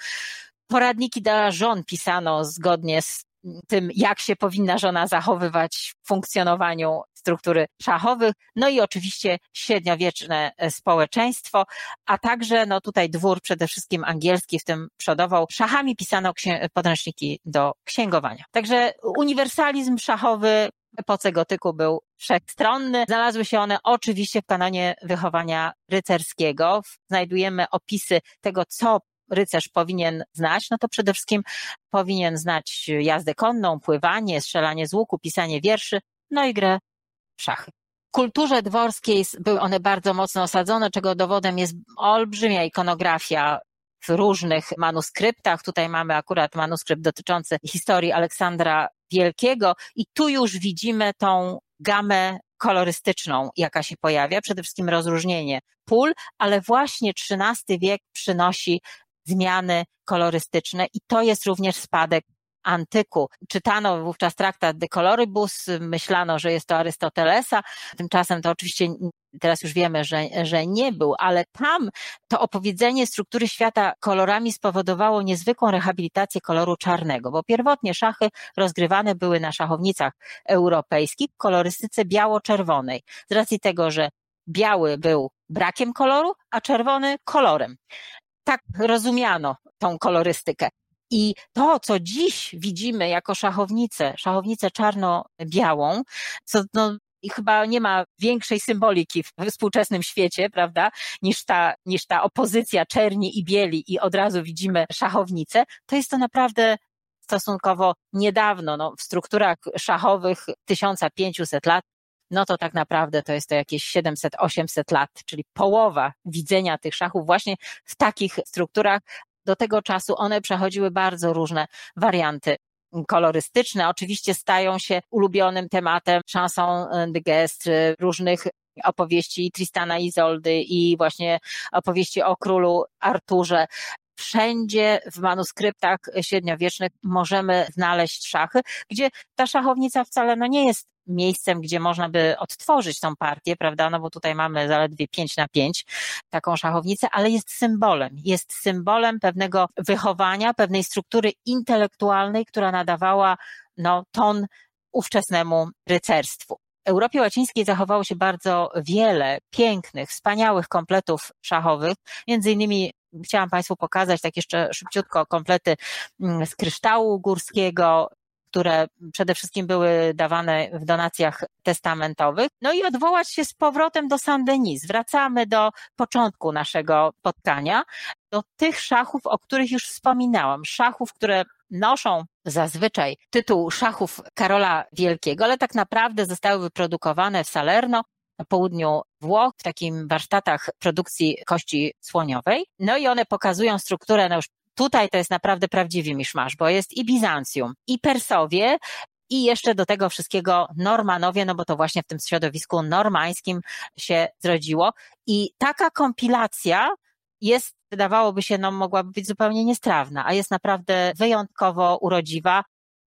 Poradniki dla żon pisano zgodnie z tym, jak się powinna żona zachowywać w funkcjonowaniu struktury szachowych, no i oczywiście średniowieczne społeczeństwo, a także no tutaj dwór przede wszystkim angielski w tym przodował. Szachami pisano podręczniki do księgowania. Także uniwersalizm szachowy w epoce gotyku był wszechstronny. Znalazły się one oczywiście w kanonie wychowania rycerskiego. Znajdujemy opisy tego, co rycerz powinien znać, no to przede wszystkim powinien znać jazdę konną, pływanie, strzelanie z łuku, pisanie wierszy, no i grę w szachy. Kulturze dworskiej były one bardzo mocno osadzone, czego dowodem jest olbrzymia ikonografia w różnych manuskryptach. Tutaj mamy akurat manuskrypt dotyczący historii Aleksandra Wielkiego i tu już widzimy tą gamę kolorystyczną, jaka się pojawia, przede wszystkim rozróżnienie pól, ale właśnie XIII wiek przynosi zmiany kolorystyczne i to jest również spadek antyku. Czytano wówczas traktat de coloribus, myślano, że jest to Arystotelesa, tymczasem to oczywiście teraz już wiemy, że, że nie był, ale tam to opowiedzenie struktury świata kolorami spowodowało niezwykłą rehabilitację koloru czarnego, bo pierwotnie szachy rozgrywane były na szachownicach europejskich w kolorystyce biało-czerwonej, z racji tego, że biały był brakiem koloru, a czerwony kolorem tak rozumiano tą kolorystykę. I to, co dziś widzimy jako szachownicę, szachownicę czarno-białą, co no, chyba nie ma większej symboliki w współczesnym świecie, prawda, niż ta, niż ta opozycja czerni i bieli i od razu widzimy szachownicę, to jest to naprawdę stosunkowo niedawno, no, w strukturach szachowych 1500 lat no to tak naprawdę to jest to jakieś 700-800 lat, czyli połowa widzenia tych szachów właśnie w takich strukturach. Do tego czasu one przechodziły bardzo różne warianty kolorystyczne. Oczywiście stają się ulubionym tematem chanson de geste, różnych opowieści Tristana Izoldy i właśnie opowieści o królu Arturze wszędzie w manuskryptach średniowiecznych możemy znaleźć szachy, gdzie ta szachownica wcale no nie jest miejscem, gdzie można by odtworzyć tą partię, prawda? No bo tutaj mamy zaledwie 5 na 5 taką szachownicę, ale jest symbolem. Jest symbolem pewnego wychowania, pewnej struktury intelektualnej, która nadawała no, ton ówczesnemu rycerstwu. Europie Łacińskiej zachowało się bardzo wiele pięknych, wspaniałych kompletów szachowych. Między innymi chciałam Państwu pokazać tak jeszcze szybciutko komplety mm, z kryształu górskiego, które przede wszystkim były dawane w donacjach testamentowych. No i odwołać się z powrotem do Saint-Denis. Wracamy do początku naszego spotkania, do tych szachów, o których już wspominałam. Szachów, które noszą zazwyczaj tytuł szachów Karola Wielkiego, ale tak naprawdę zostały wyprodukowane w Salerno południu Włoch, w takim warsztatach produkcji kości słoniowej. No i one pokazują strukturę, no już tutaj to jest naprawdę prawdziwy miszmasz, bo jest i Bizancjum, i Persowie, i jeszcze do tego wszystkiego Normanowie, no bo to właśnie w tym środowisku normańskim się zrodziło. I taka kompilacja jest, wydawałoby się, no mogłaby być zupełnie niestrawna, a jest naprawdę wyjątkowo urodziwa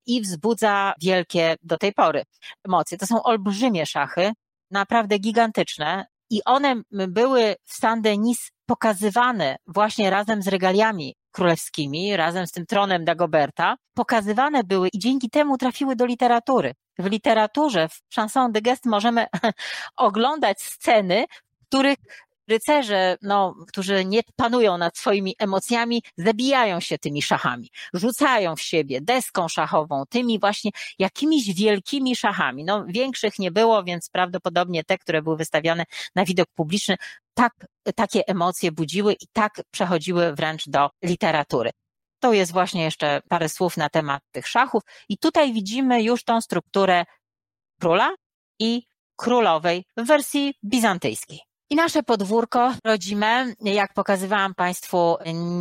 i wzbudza wielkie do tej pory emocje. To są olbrzymie szachy, naprawdę gigantyczne i one były w Saint-Denis pokazywane właśnie razem z regaliami królewskimi, razem z tym tronem Dagoberta, pokazywane były i dzięki temu trafiły do literatury. W literaturze, w Chanson de Gest możemy oglądać sceny, w których rycerze, no, którzy nie panują nad swoimi emocjami, zabijają się tymi szachami, rzucają w siebie deską szachową, tymi właśnie jakimiś wielkimi szachami. No, większych nie było, więc prawdopodobnie te, które były wystawiane na widok publiczny, tak, takie emocje budziły i tak przechodziły wręcz do literatury. To jest właśnie jeszcze parę słów na temat tych szachów. I tutaj widzimy już tą strukturę króla i królowej w wersji bizantyjskiej. I nasze podwórko rodzime, jak pokazywałam Państwu,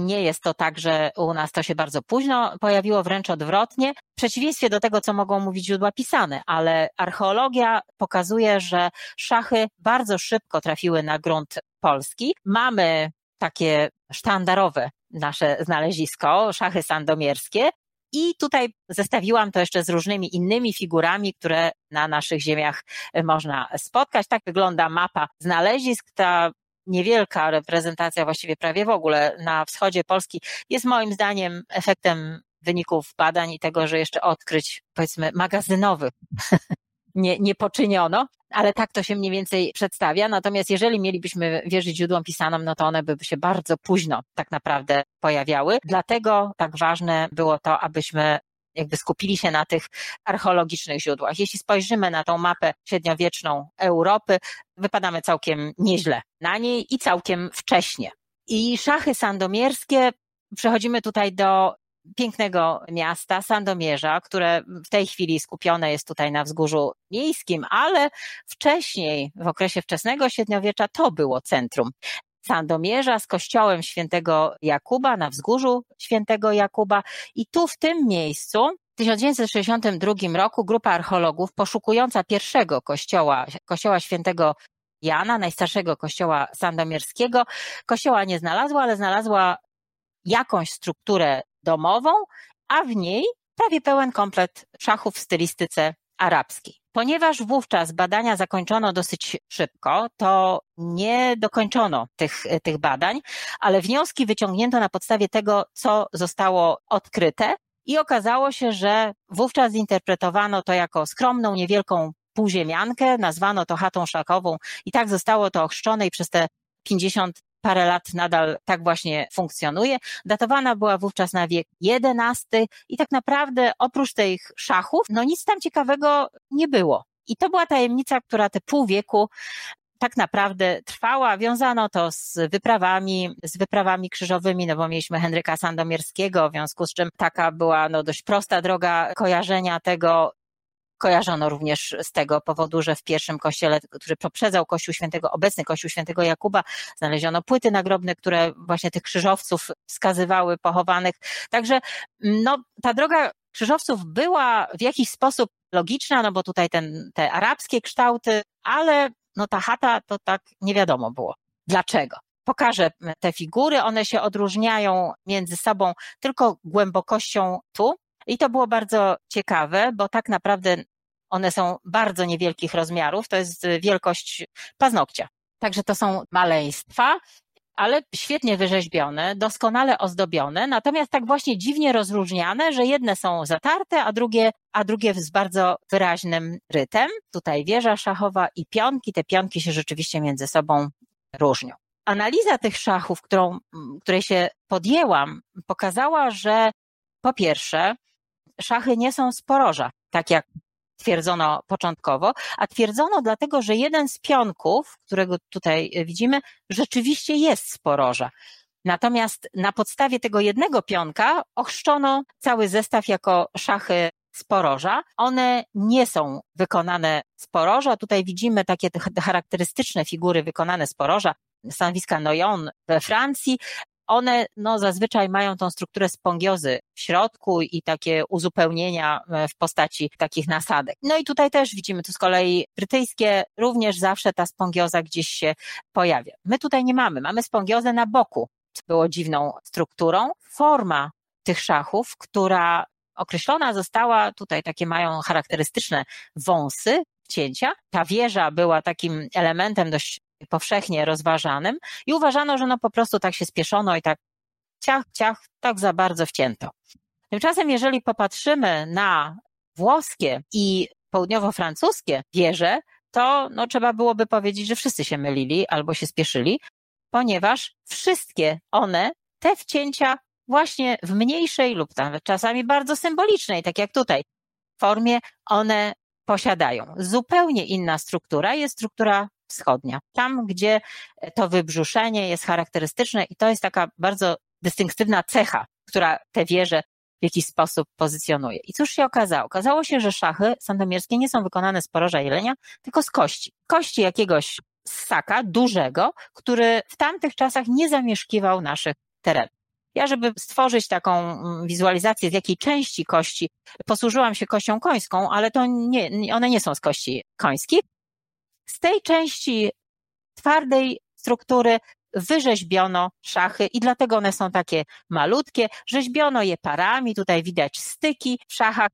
nie jest to tak, że u nas to się bardzo późno pojawiło, wręcz odwrotnie, w przeciwieństwie do tego, co mogą mówić źródła pisane, ale archeologia pokazuje, że szachy bardzo szybko trafiły na grunt polski. Mamy takie sztandarowe nasze znalezisko, szachy sandomierskie, i tutaj zestawiłam to jeszcze z różnymi innymi figurami, które na naszych ziemiach można spotkać. Tak wygląda mapa znalezisk. Ta niewielka reprezentacja, właściwie prawie w ogóle na wschodzie Polski jest moim zdaniem efektem wyników badań i tego, że jeszcze odkryć, powiedzmy, magazynowych nie, nie poczyniono, ale tak to się mniej więcej przedstawia. Natomiast jeżeli mielibyśmy wierzyć źródłom pisanom, no to one by się bardzo późno tak naprawdę pojawiały. Dlatego tak ważne było to, abyśmy jakby skupili się na tych archeologicznych źródłach. Jeśli spojrzymy na tą mapę średniowieczną Europy, wypadamy całkiem nieźle na niej i całkiem wcześnie. I szachy sandomierskie, przechodzimy tutaj do pięknego miasta Sandomierza, które w tej chwili skupione jest tutaj na wzgórzu miejskim, ale wcześniej, w okresie wczesnego średniowiecza, to było centrum. Sandomierza z kościołem świętego Jakuba na wzgórzu świętego Jakuba i tu w tym miejscu w 1962 roku grupa archeologów poszukująca pierwszego kościoła, kościoła świętego Jana, najstarszego kościoła sandomierskiego, kościoła nie znalazła, ale znalazła jakąś strukturę domową, a w niej prawie pełen komplet szachów w stylistyce arabskiej. Ponieważ wówczas badania zakończono dosyć szybko, to nie dokończono tych, tych badań, ale wnioski wyciągnięto na podstawie tego, co zostało odkryte i okazało się, że wówczas zinterpretowano to jako skromną, niewielką półziemiankę, nazwano to chatą szakową i tak zostało to ochrzczone i przez te 50 parę lat nadal tak właśnie funkcjonuje. Datowana była wówczas na wiek XI i tak naprawdę oprócz tych szachów, no nic tam ciekawego nie było. I to była tajemnica, która te pół wieku tak naprawdę trwała. Wiązano to z wyprawami, z wyprawami krzyżowymi, no bo mieliśmy Henryka Sandomierskiego, w związku z czym taka była no, dość prosta droga kojarzenia tego, Kojarzono również z tego powodu, że w pierwszym kościele, który poprzedzał Kościół Świętego, obecny Kościół Świętego Jakuba, znaleziono płyty nagrobne, które właśnie tych krzyżowców wskazywały pochowanych. Także no, ta droga krzyżowców była w jakiś sposób logiczna, no bo tutaj ten, te arabskie kształty, ale no ta chata to tak nie wiadomo było. Dlaczego? Pokażę te figury, one się odróżniają między sobą tylko głębokością tu, i to było bardzo ciekawe, bo tak naprawdę one są bardzo niewielkich rozmiarów, to jest wielkość paznokcia. Także to są maleństwa, ale świetnie wyrzeźbione, doskonale ozdobione, natomiast tak właśnie dziwnie rozróżniane, że jedne są zatarte, a drugie, a drugie z bardzo wyraźnym rytem. Tutaj wieża szachowa i pionki, te pionki się rzeczywiście między sobą różnią. Analiza tych szachów, którą, której się podjęłam, pokazała, że po pierwsze, szachy nie są z poroża, tak jak twierdzono początkowo, a twierdzono dlatego, że jeden z pionków, którego tutaj widzimy, rzeczywiście jest z poroża. Natomiast na podstawie tego jednego pionka ochrzczono cały zestaw jako szachy z poroża. One nie są wykonane z poroża. Tutaj widzimy takie charakterystyczne figury wykonane z poroża stanowiska Noyon we Francji, one no, zazwyczaj mają tą strukturę spongiozy w środku i takie uzupełnienia e, w postaci takich nasadek. No i tutaj też widzimy tu z kolei brytyjskie, również zawsze ta spongioza gdzieś się pojawia. My tutaj nie mamy, mamy spongiozę na boku, co było dziwną strukturą. Forma tych szachów, która określona została, tutaj takie mają charakterystyczne wąsy, cięcia. Ta wieża była takim elementem dość powszechnie rozważanym i uważano, że no po prostu tak się spieszono i tak ciach, ciach, tak za bardzo wcięto. Tymczasem, jeżeli popatrzymy na włoskie i południowo-francuskie wieże, to no, trzeba byłoby powiedzieć, że wszyscy się mylili albo się spieszyli, ponieważ wszystkie one, te wcięcia właśnie w mniejszej lub nawet czasami bardzo symbolicznej, tak jak tutaj, formie one posiadają. Zupełnie inna struktura jest struktura wschodnia. Tam, gdzie to wybrzuszenie jest charakterystyczne i to jest taka bardzo dystynktywna cecha, która te wieże w jakiś sposób pozycjonuje. I cóż się okazało? Okazało się, że szachy sandomierskie nie są wykonane z poroża jelenia, tylko z kości. Kości jakiegoś ssaka dużego, który w tamtych czasach nie zamieszkiwał naszych terenów. Ja, żeby stworzyć taką mm, wizualizację, z jakiej części kości, posłużyłam się kością końską, ale to nie, one nie są z kości końskich. Z tej części twardej struktury wyrzeźbiono szachy i dlatego one są takie malutkie. Rzeźbiono je parami, tutaj widać styki w szachach.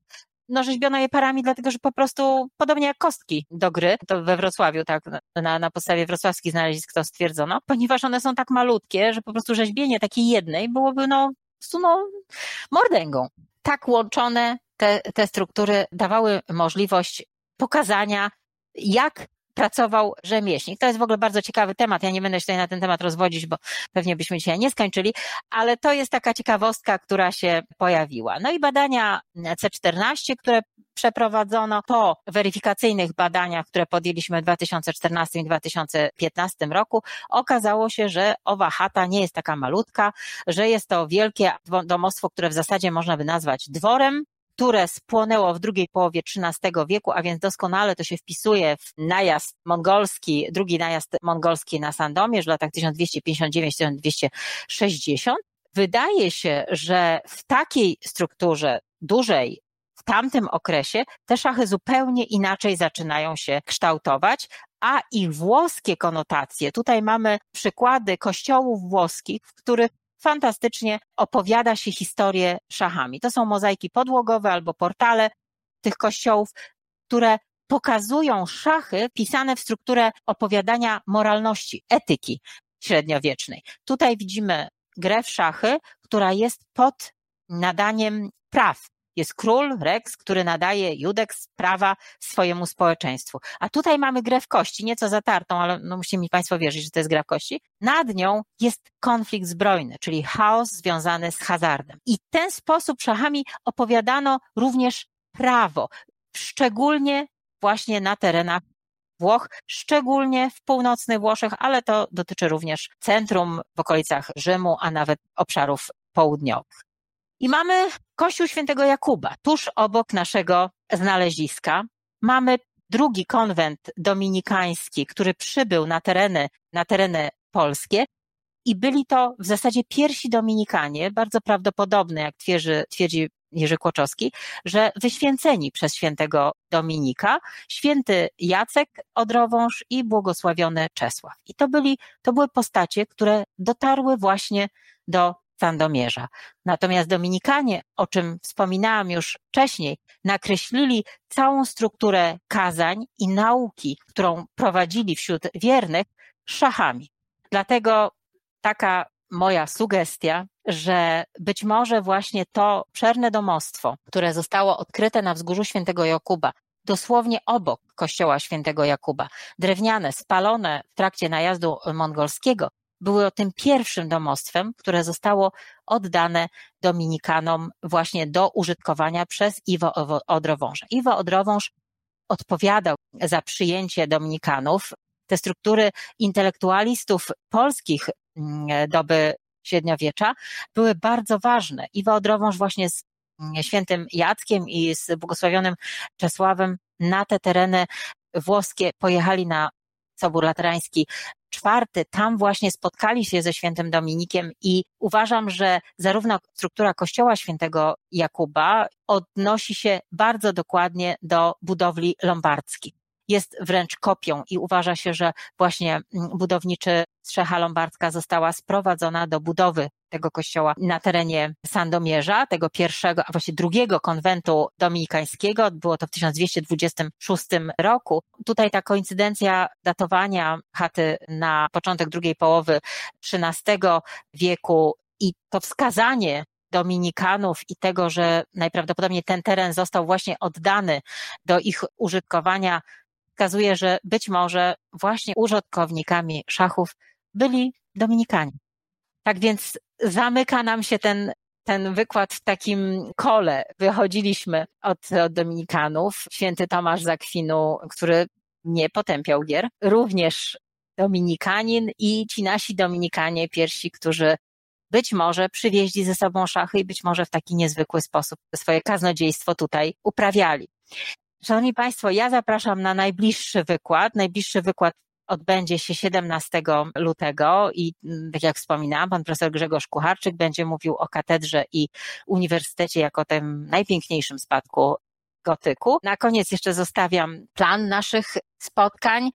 No, rzeźbiono je parami, dlatego że po prostu podobnie jak kostki do gry, to we Wrocławiu, tak, na, na podstawie wrocławskich znalezisk to stwierdzono, ponieważ one są tak malutkie, że po prostu rzeźbienie takiej jednej byłoby, no, no mordęgą. Tak łączone te, te struktury dawały możliwość pokazania, jak pracował rzemieślnik. To jest w ogóle bardzo ciekawy temat. Ja nie będę się tutaj na ten temat rozwodzić, bo pewnie byśmy dzisiaj nie skończyli, ale to jest taka ciekawostka, która się pojawiła. No i badania C14, które przeprowadzono po weryfikacyjnych badaniach, które podjęliśmy w 2014 i 2015 roku, okazało się, że owa chata nie jest taka malutka, że jest to wielkie domostwo, które w zasadzie można by nazwać dworem, które spłonęło w drugiej połowie XIII wieku, a więc doskonale to się wpisuje w najazd mongolski, drugi najazd mongolski na Sandomierz w latach 1259-1260. Wydaje się, że w takiej strukturze dużej w tamtym okresie te szachy zupełnie inaczej zaczynają się kształtować, a ich włoskie konotacje, tutaj mamy przykłady kościołów włoskich, w których fantastycznie opowiada się historię szachami. To są mozaiki podłogowe albo portale tych kościołów, które pokazują szachy pisane w strukturę opowiadania moralności, etyki średniowiecznej. Tutaj widzimy grę w szachy, która jest pod nadaniem praw. Jest król, Rex, który nadaje Judex prawa swojemu społeczeństwu. A tutaj mamy grę w kości, nieco zatartą, ale no musicie mi Państwo wierzyć, że to jest gra w kości. Nad nią jest konflikt zbrojny, czyli chaos związany z hazardem. I w ten sposób szachami opowiadano również prawo, szczególnie właśnie na terenach Włoch, szczególnie w północnych Włoszech, ale to dotyczy również centrum w okolicach Rzymu, a nawet obszarów południowych. I mamy Kościół Świętego Jakuba, tuż obok naszego znaleziska. Mamy drugi konwent dominikański, który przybył na tereny, na tereny polskie i byli to w zasadzie pierwsi dominikanie, bardzo prawdopodobne, jak twierdzi, twierdzi Jerzy Kłoczowski, że wyświęceni przez świętego Dominika, święty Jacek Odrowąż i błogosławiony Czesław. I to byli, to były postacie, które dotarły właśnie do Sandomierza. Natomiast Dominikanie, o czym wspominałam już wcześniej, nakreślili całą strukturę kazań i nauki, którą prowadzili wśród wiernych, szachami. Dlatego taka moja sugestia, że być może właśnie to obszerne domostwo, które zostało odkryte na wzgórzu świętego Jakuba, dosłownie obok kościoła świętego Jakuba, drewniane, spalone w trakcie najazdu mongolskiego, było tym pierwszym domostwem, które zostało oddane Dominikanom właśnie do użytkowania przez Iwo Odrowąża. Iwo Odrowąż odpowiadał za przyjęcie Dominikanów. Te struktury intelektualistów polskich mm, doby średniowiecza były bardzo ważne. Iwo Odrowąż właśnie z mm, świętym Jackiem i z błogosławionym Czesławem na te tereny włoskie pojechali na Sobór Laterański czwarty, tam właśnie spotkali się ze świętym Dominikiem i uważam, że zarówno struktura kościoła świętego Jakuba odnosi się bardzo dokładnie do budowli lombardzkich jest wręcz kopią i uważa się, że właśnie mm, budowniczy strzecha lombardzka została sprowadzona do budowy tego kościoła na terenie Sandomierza, tego pierwszego, a właściwie drugiego konwentu dominikańskiego. Było to w 1226 roku. Tutaj ta koincydencja datowania chaty na początek drugiej połowy XIII wieku i to wskazanie Dominikanów i tego, że najprawdopodobniej ten teren został właśnie oddany do ich użytkowania wskazuje, że być może właśnie użytkownikami szachów byli Dominikanie. Tak więc zamyka nam się ten, ten wykład w takim kole. Wychodziliśmy od, od Dominikanów. Święty Tomasz Zakwinu, który nie potępiał gier, również Dominikanin i ci nasi Dominikanie pierwsi, którzy być może przywieźli ze sobą szachy i być może w taki niezwykły sposób swoje kaznodziejstwo tutaj uprawiali. Szanowni Państwo, ja zapraszam na najbliższy wykład. Najbliższy wykład odbędzie się 17 lutego i mm, tak jak wspominałam, pan profesor Grzegorz Kucharczyk będzie mówił o katedrze i uniwersytecie jako tym najpiękniejszym spadku gotyku. Na koniec jeszcze zostawiam plan naszych spotkań.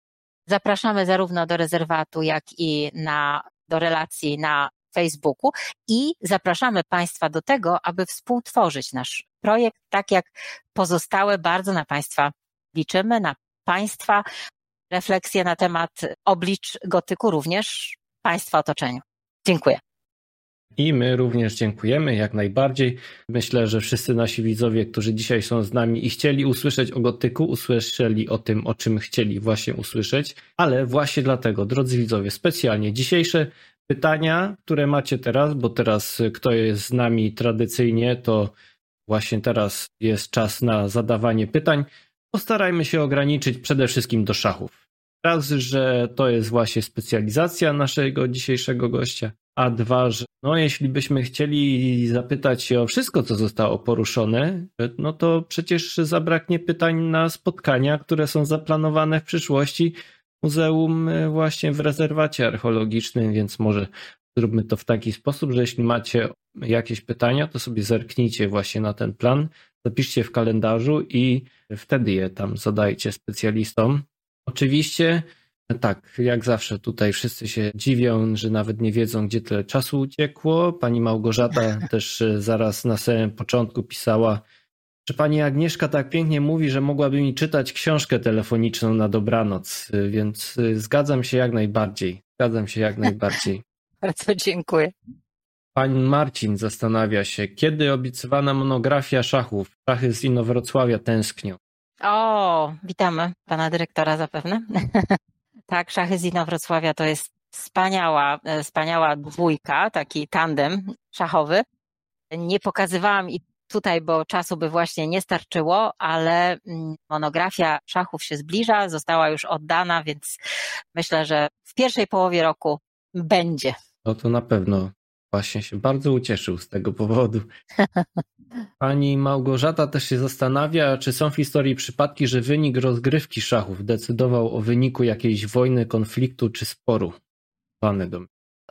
Zapraszamy zarówno do rezerwatu, jak i na, do relacji na Facebooku i zapraszamy Państwa do tego, aby współtworzyć nasz projekt, tak jak pozostałe. Bardzo na Państwa liczymy, na Państwa refleksje na temat oblicz gotyku, również Państwa otoczeniu. Dziękuję. I my również dziękujemy jak najbardziej. Myślę, że wszyscy nasi widzowie, którzy dzisiaj są z nami i chcieli usłyszeć o gotyku, usłyszeli o tym, o czym chcieli właśnie usłyszeć. Ale właśnie dlatego, drodzy widzowie, specjalnie dzisiejsze pytania, które macie teraz, bo teraz kto jest z nami tradycyjnie, to właśnie teraz jest czas na zadawanie pytań. Postarajmy się ograniczyć przede wszystkim do szachów. Raz, że to jest właśnie specjalizacja naszego dzisiejszego gościa, a dwa, że no jeśli byśmy chcieli zapytać się o wszystko, co zostało poruszone, no to przecież zabraknie pytań na spotkania, które są zaplanowane w przyszłości muzeum e, właśnie w rezerwacie archeologicznym, więc może zróbmy to w taki sposób, że jeśli macie jakieś pytania, to sobie zerknijcie właśnie na ten plan, zapiszcie w kalendarzu i wtedy je tam zadajcie specjalistom. Oczywiście, tak, jak zawsze tutaj wszyscy się dziwią, że nawet nie wiedzą, gdzie tyle czasu uciekło. Pani Małgorzata też e, zaraz na samym początku pisała, że pani Agnieszka tak pięknie mówi, że mogłaby mi czytać książkę telefoniczną na dobranoc, e, więc e, zgadzam się jak najbardziej. Zgadzam się jak najbardziej. Bardzo dziękuję. Pan Marcin zastanawia się, kiedy obiecywana monografia szachów. Szachy z Inowrocławia tęsknią. O, witamy pana dyrektora zapewne. tak, szachy z Inowrocławia to jest wspaniała, e, wspaniała dwójka, taki tandem szachowy. Nie pokazywałam i tutaj, bo czasu by właśnie nie starczyło, ale mm, monografia szachów się zbliża, została już oddana, więc myślę, że w pierwszej połowie roku będzie. No to na pewno właśnie się bardzo ucieszył z tego powodu. Pani Małgorzata też się zastanawia, czy są w historii przypadki, że wynik rozgrywki szachów decydował o wyniku jakiejś wojny, konfliktu czy sporu. Pany do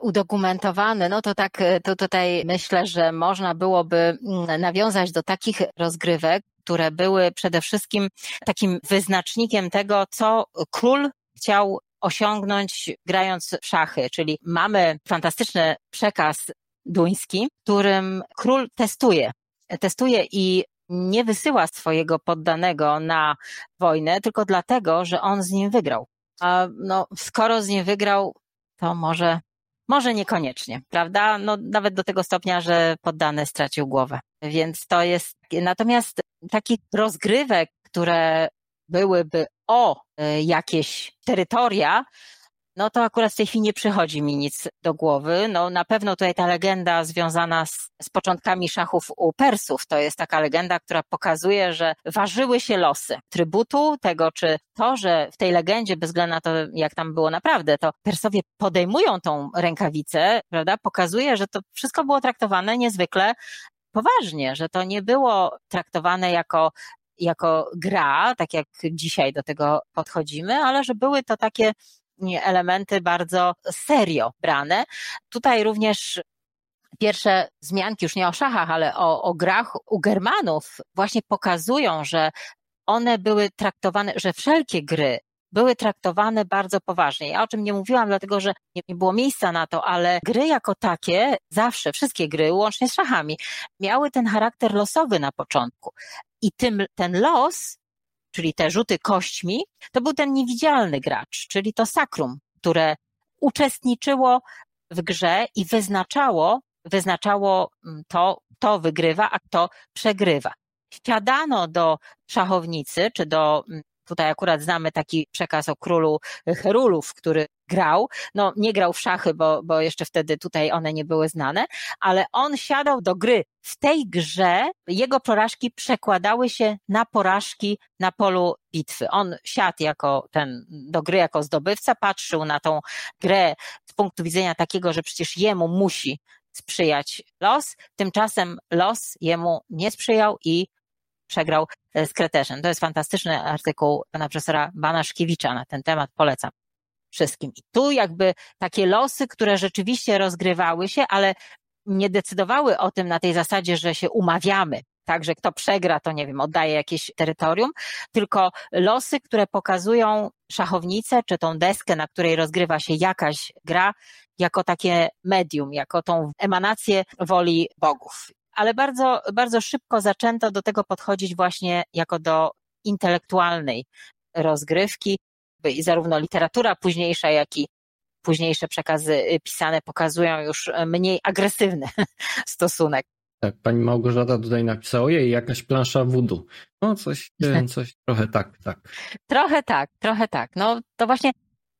udokumentowany, no to tak, to tutaj myślę, że można byłoby mm, nawiązać do takich rozgrywek, które były przede wszystkim takim wyznacznikiem tego, co król chciał osiągnąć grając w szachy, czyli mamy fantastyczny przekaz duński, którym król testuje. Testuje i nie wysyła swojego poddanego na wojnę tylko dlatego, że on z nim wygrał. A no, skoro z nim wygrał, to może, może niekoniecznie, prawda? No, nawet do tego stopnia, że poddany stracił głowę. Więc to jest, natomiast takich rozgrywek, które byłyby o e, jakieś terytoria, no to akurat w tej chwili nie przychodzi mi nic do głowy. No na pewno tutaj ta legenda związana z, z, początkami szachów u Persów, to jest taka legenda, która pokazuje, że ważyły się losy trybutu, tego czy to, że w tej legendzie, bez względu na to, jak tam było naprawdę, to Persowie podejmują tą rękawicę, prawda, pokazuje, że to wszystko było traktowane niezwykle poważnie, że to nie było traktowane jako jako gra, tak jak dzisiaj do tego podchodzimy, ale że były to takie elementy bardzo serio brane. Tutaj również pierwsze zmianki, już nie o szachach, ale o, o grach u Germanów właśnie pokazują, że one były traktowane, że wszelkie gry były traktowane bardzo poważnie. Ja o czym nie mówiłam, dlatego że nie było miejsca na to, ale gry jako takie, zawsze, wszystkie gry, łącznie z szachami, miały ten charakter losowy na początku. I tym, ten los, czyli te rzuty kośćmi, to był ten niewidzialny gracz, czyli to sakrum, które uczestniczyło w grze i wyznaczało, wyznaczało mm, to, kto wygrywa, a kto przegrywa. Siadano do szachownicy, czy do mm, Tutaj akurat znamy taki przekaz o królu Herulów, który grał. No, nie grał w szachy, bo, bo jeszcze wtedy tutaj one nie były znane, ale on siadał do gry. W tej grze jego porażki przekładały się na porażki na polu bitwy. On siadł jako ten, do gry jako zdobywca, patrzył na tą grę z punktu widzenia takiego, że przecież jemu musi sprzyjać los, tymczasem los jemu nie sprzyjał i przegrał e, z Kreteszem. To jest fantastyczny artykuł pana profesora Banaszkiewicza na ten temat, polecam. Wszystkim. I tu jakby takie losy, które rzeczywiście rozgrywały się, ale nie decydowały o tym na tej zasadzie, że się umawiamy, tak, że kto przegra, to nie wiem, oddaje jakieś terytorium, tylko losy, które pokazują szachownicę, czy tą deskę, na której rozgrywa się jakaś gra, jako takie medium, jako tą emanację woli bogów. Ale bardzo, bardzo szybko zaczęto do tego podchodzić właśnie jako do intelektualnej rozgrywki i zarówno literatura późniejsza, jak i późniejsze przekazy y, pisane pokazują już y, mniej agresywny stosunek. Tak, pani Małgorzata tutaj napisała, jej jakaś plansza wudu. No coś, y, coś trochę tak, tak. Trochę tak, trochę tak. No to właśnie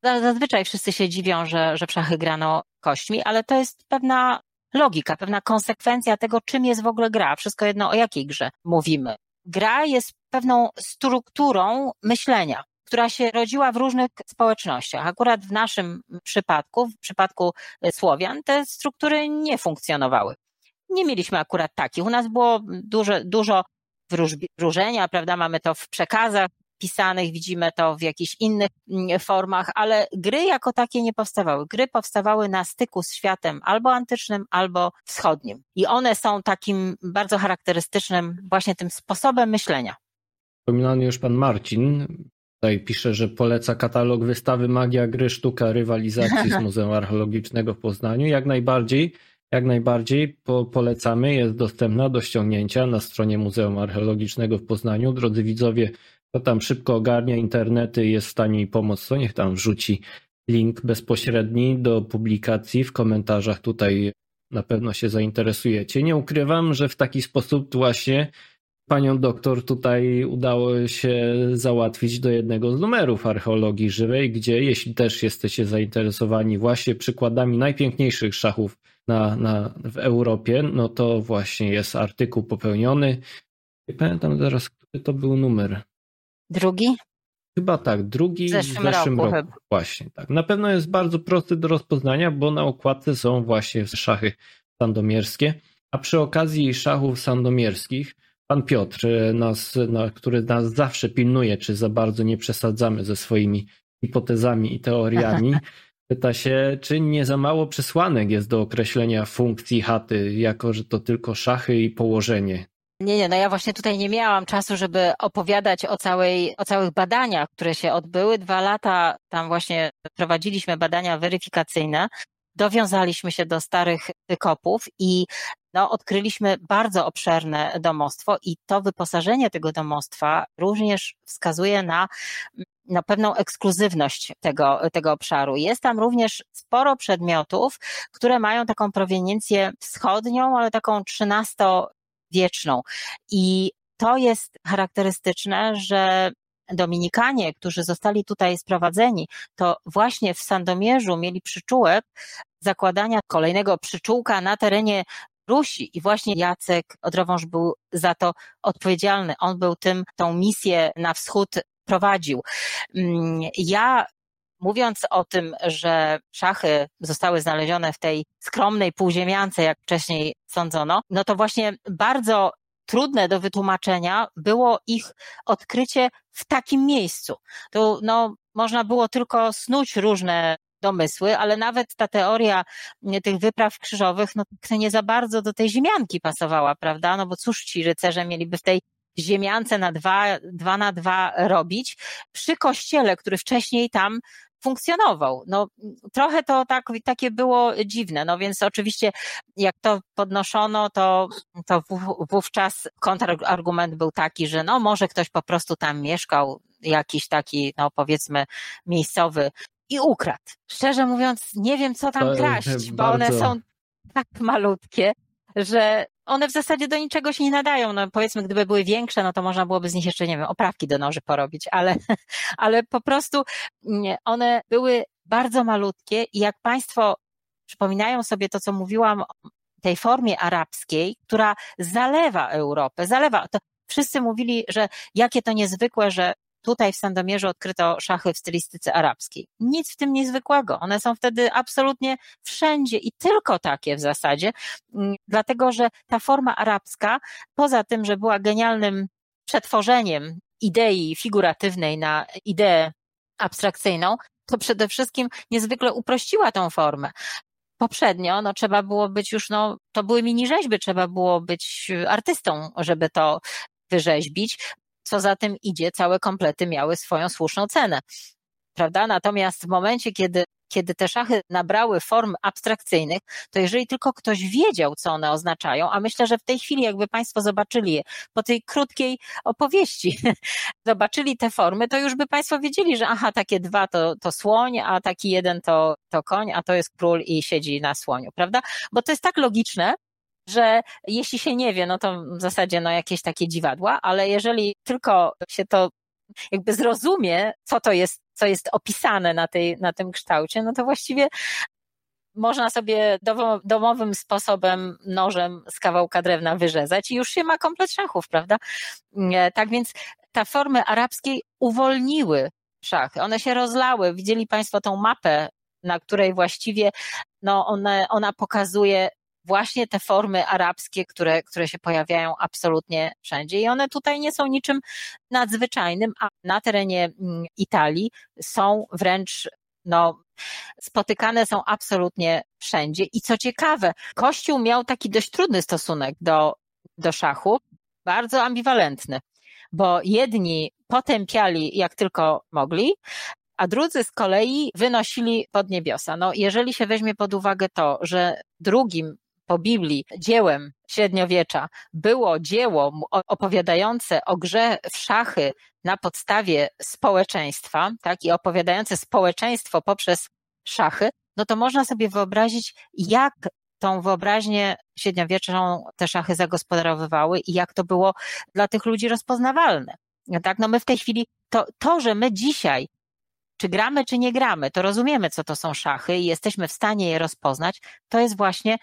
zazwyczaj wszyscy się dziwią, że, że w szachy grano kośćmi, ale to jest pewna logika, pewna konsekwencja tego, czym jest w ogóle gra. Wszystko jedno, o jakiej grze mówimy. Gra jest pewną strukturą myślenia która się rodziła w różnych społecznościach. Akurat w naszym przypadku, w przypadku e, Słowian, te struktury nie funkcjonowały. Nie mieliśmy akurat takich. U nas było dużo, dużo wróżenia, prawda? Mamy to w przekazach pisanych, widzimy to w jakichś innych mm, formach, ale gry jako takie nie powstawały. Gry powstawały na styku z światem albo antycznym, albo wschodnim. I one są takim bardzo charakterystycznym właśnie tym sposobem myślenia. Wspominany już pan Marcin Tutaj pisze, że poleca katalog wystawy Magia Gry Sztuka Rywalizacji z Muzeum Archeologicznego w Poznaniu. Jak najbardziej, jak najbardziej po, polecamy. Jest dostępna do ściągnięcia na stronie Muzeum Archeologicznego w Poznaniu. Drodzy widzowie, kto tam szybko ogarnia internety i jest w stanie jej pomóc, to niech tam wrzuci link bezpośredni do publikacji w komentarzach. Tutaj na pewno się zainteresujecie. Nie ukrywam, że w taki sposób właśnie panią doktor tutaj udało się załatwić do jednego z numerów archeologii żywej, gdzie jeśli też jesteście zainteresowani właśnie przykładami najpiękniejszych szachów na, na, w Europie, no to właśnie jest artykuł popełniony. Nie pamiętam zaraz, który to był numer. Drugi? Chyba tak, drugi w zeszłym, w zeszłym roku. roku. Właśnie tak. Na pewno jest bardzo prosty do rozpoznania, bo na okładce są właśnie szachy sandomierskie, a przy okazji szachów sandomierskich Pan Piotr, e, nas, na, który nas zawsze pilnuje, czy za bardzo nie przesadzamy ze swoimi hipotezami i teoriami, pyta się, czy nie za mało przesłanek jest do określenia funkcji chaty, jako że to tylko szachy i położenie. Nie, nie, no ja właśnie tutaj nie miałam czasu, żeby opowiadać o, całej, o całych badaniach, które się odbyły. Dwa lata tam właśnie prowadziliśmy badania weryfikacyjne dowiązaliśmy się do starych wykopów i no, odkryliśmy bardzo obszerne domostwo i to wyposażenie tego domostwa również wskazuje na na pewną ekskluzywność tego, tego obszaru. Jest tam również sporo przedmiotów, które mają taką proweniencję wschodnią, ale taką XIII-wieczną. I to jest charakterystyczne, że Dominikanie, którzy zostali tutaj sprowadzeni, to właśnie w Sandomierzu mieli przyczółek zakładania kolejnego przyczółka na terenie Rusi i właśnie Jacek Odrowąż był za to odpowiedzialny. On był tym, tą misję na wschód prowadził. Mm, ja mówiąc o tym, że szachy zostały znalezione w tej skromnej półziemiance, jak wcześniej sądzono, no to właśnie bardzo trudne do wytłumaczenia było ich odkrycie w takim miejscu. To no, można było tylko snuć różne domysły, ale nawet ta teoria tych wypraw krzyżowych, no nie za bardzo do tej ziemianki pasowała, prawda? No bo cóż ci rycerze mieliby w tej ziemiance na dwa, dwa na dwa robić przy kościele, który wcześniej tam funkcjonował. No, trochę to tak, takie było dziwne. No więc oczywiście, jak to podnoszono, to, to wówczas kontrargument był taki, że no może ktoś po prostu tam mieszkał, jakiś taki, no powiedzmy, miejscowy i ukradł. Szczerze mówiąc, nie wiem, co tam kraść, bo one są tak malutkie, że one w zasadzie do niczego się nie nadają. No powiedzmy, gdyby były większe, no to można byłoby z nich jeszcze, nie wiem, oprawki do noży porobić, ale, ale po prostu one były bardzo malutkie i jak Państwo przypominają sobie to, co mówiłam o tej formie arabskiej, która zalewa Europę, zalewa, to wszyscy mówili, że jakie to niezwykłe, że tutaj w Sandomierzu odkryto szachy w stylistyce arabskiej. Nic w tym niezwykłego. One są wtedy absolutnie wszędzie i tylko takie w zasadzie, mm, dlatego że ta forma arabska, poza tym, że była genialnym przetworzeniem idei figuratywnej na ideę abstrakcyjną, to przede wszystkim niezwykle uprościła tą formę. Poprzednio, no trzeba było być już, no to były mini rzeźby, trzeba było być artystą, żeby to wyrzeźbić. Co za tym idzie, całe komplety miały swoją słuszną cenę. Prawda? Natomiast w momencie, kiedy kiedy te szachy nabrały form abstrakcyjnych, to jeżeli tylko ktoś wiedział, co one oznaczają, a myślę, że w tej chwili, jakby Państwo zobaczyli je po tej krótkiej opowieści, zobaczyli te formy, to już by Państwo wiedzieli, że aha, takie dwa to, to słoń, a taki jeden to, to koń, a to jest król i siedzi na słoniu, prawda? Bo to jest tak logiczne, że jeśli się nie wie, no to w zasadzie no jakieś takie dziwadła, ale jeżeli tylko się to jakby zrozumie, co to jest, co jest opisane na, tej, na tym kształcie, no to właściwie można sobie domowym sposobem nożem z kawałka drewna wyrzezać i już się ma komplet szachów, prawda? Tak więc te formy arabskiej uwolniły szachy. One się rozlały. Widzieli Państwo tą mapę, na której właściwie no one, ona pokazuje właśnie te formy arabskie, które, które się pojawiają absolutnie wszędzie. I one tutaj nie są niczym nadzwyczajnym, a na terenie mm, Italii są wręcz no, spotykane są absolutnie wszędzie. I co ciekawe, Kościół miał taki dość trudny stosunek do, do szachu, bardzo ambiwalentny, bo jedni potępiali jak tylko mogli, a drudzy z kolei wynosili pod niebiosa. No, jeżeli się weźmie pod uwagę to, że drugim po Biblii dziełem średniowiecza było dzieło opowiadające o grze w szachy na podstawie społeczeństwa, tak, i opowiadające społeczeństwo poprzez szachy, no to można sobie wyobrazić, jak tą wyobraźnię średniowieczną te szachy zagospodarowywały i jak to było dla tych ludzi rozpoznawalne. Tak, no my w tej chwili, to, to, że my dzisiaj czy gramy, czy nie gramy, to rozumiemy, co to są szachy i jesteśmy w stanie je rozpoznać, to jest właśnie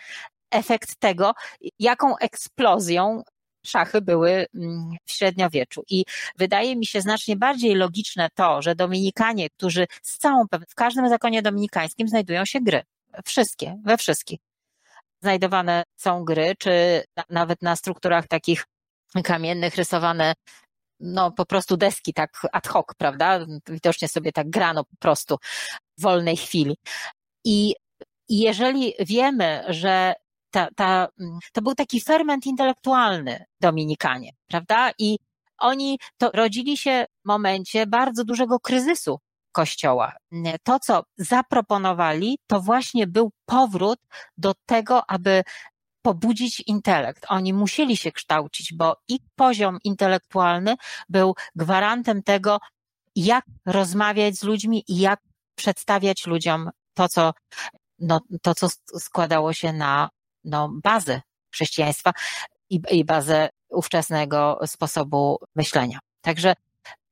efekt tego, jaką eksplozją szachy były mm, w średniowieczu. I wydaje mi się znacznie bardziej logiczne to, że Dominikanie, którzy z całą w każdym zakonie dominikańskim znajdują się gry. Wszystkie, we wszystkich. Znajdowane są gry, czy nawet na strukturach takich kamiennych rysowane no po prostu deski tak ad hoc, prawda? Widocznie sobie tak grano po prostu w wolnej chwili. I jeżeli wiemy, że ta, ta, mm, to był taki ferment intelektualny Dominikanie, prawda? I oni to rodzili się w momencie bardzo dużego kryzysu Kościoła. To, co zaproponowali, to właśnie był powrót do tego, aby pobudzić intelekt. Oni musieli się kształcić, bo ich poziom intelektualny był gwarantem tego, jak rozmawiać z ludźmi i jak przedstawiać ludziom to, co, no, to, co składało się na no, bazę chrześcijaństwa i, i bazę ówczesnego sposobu myślenia. Także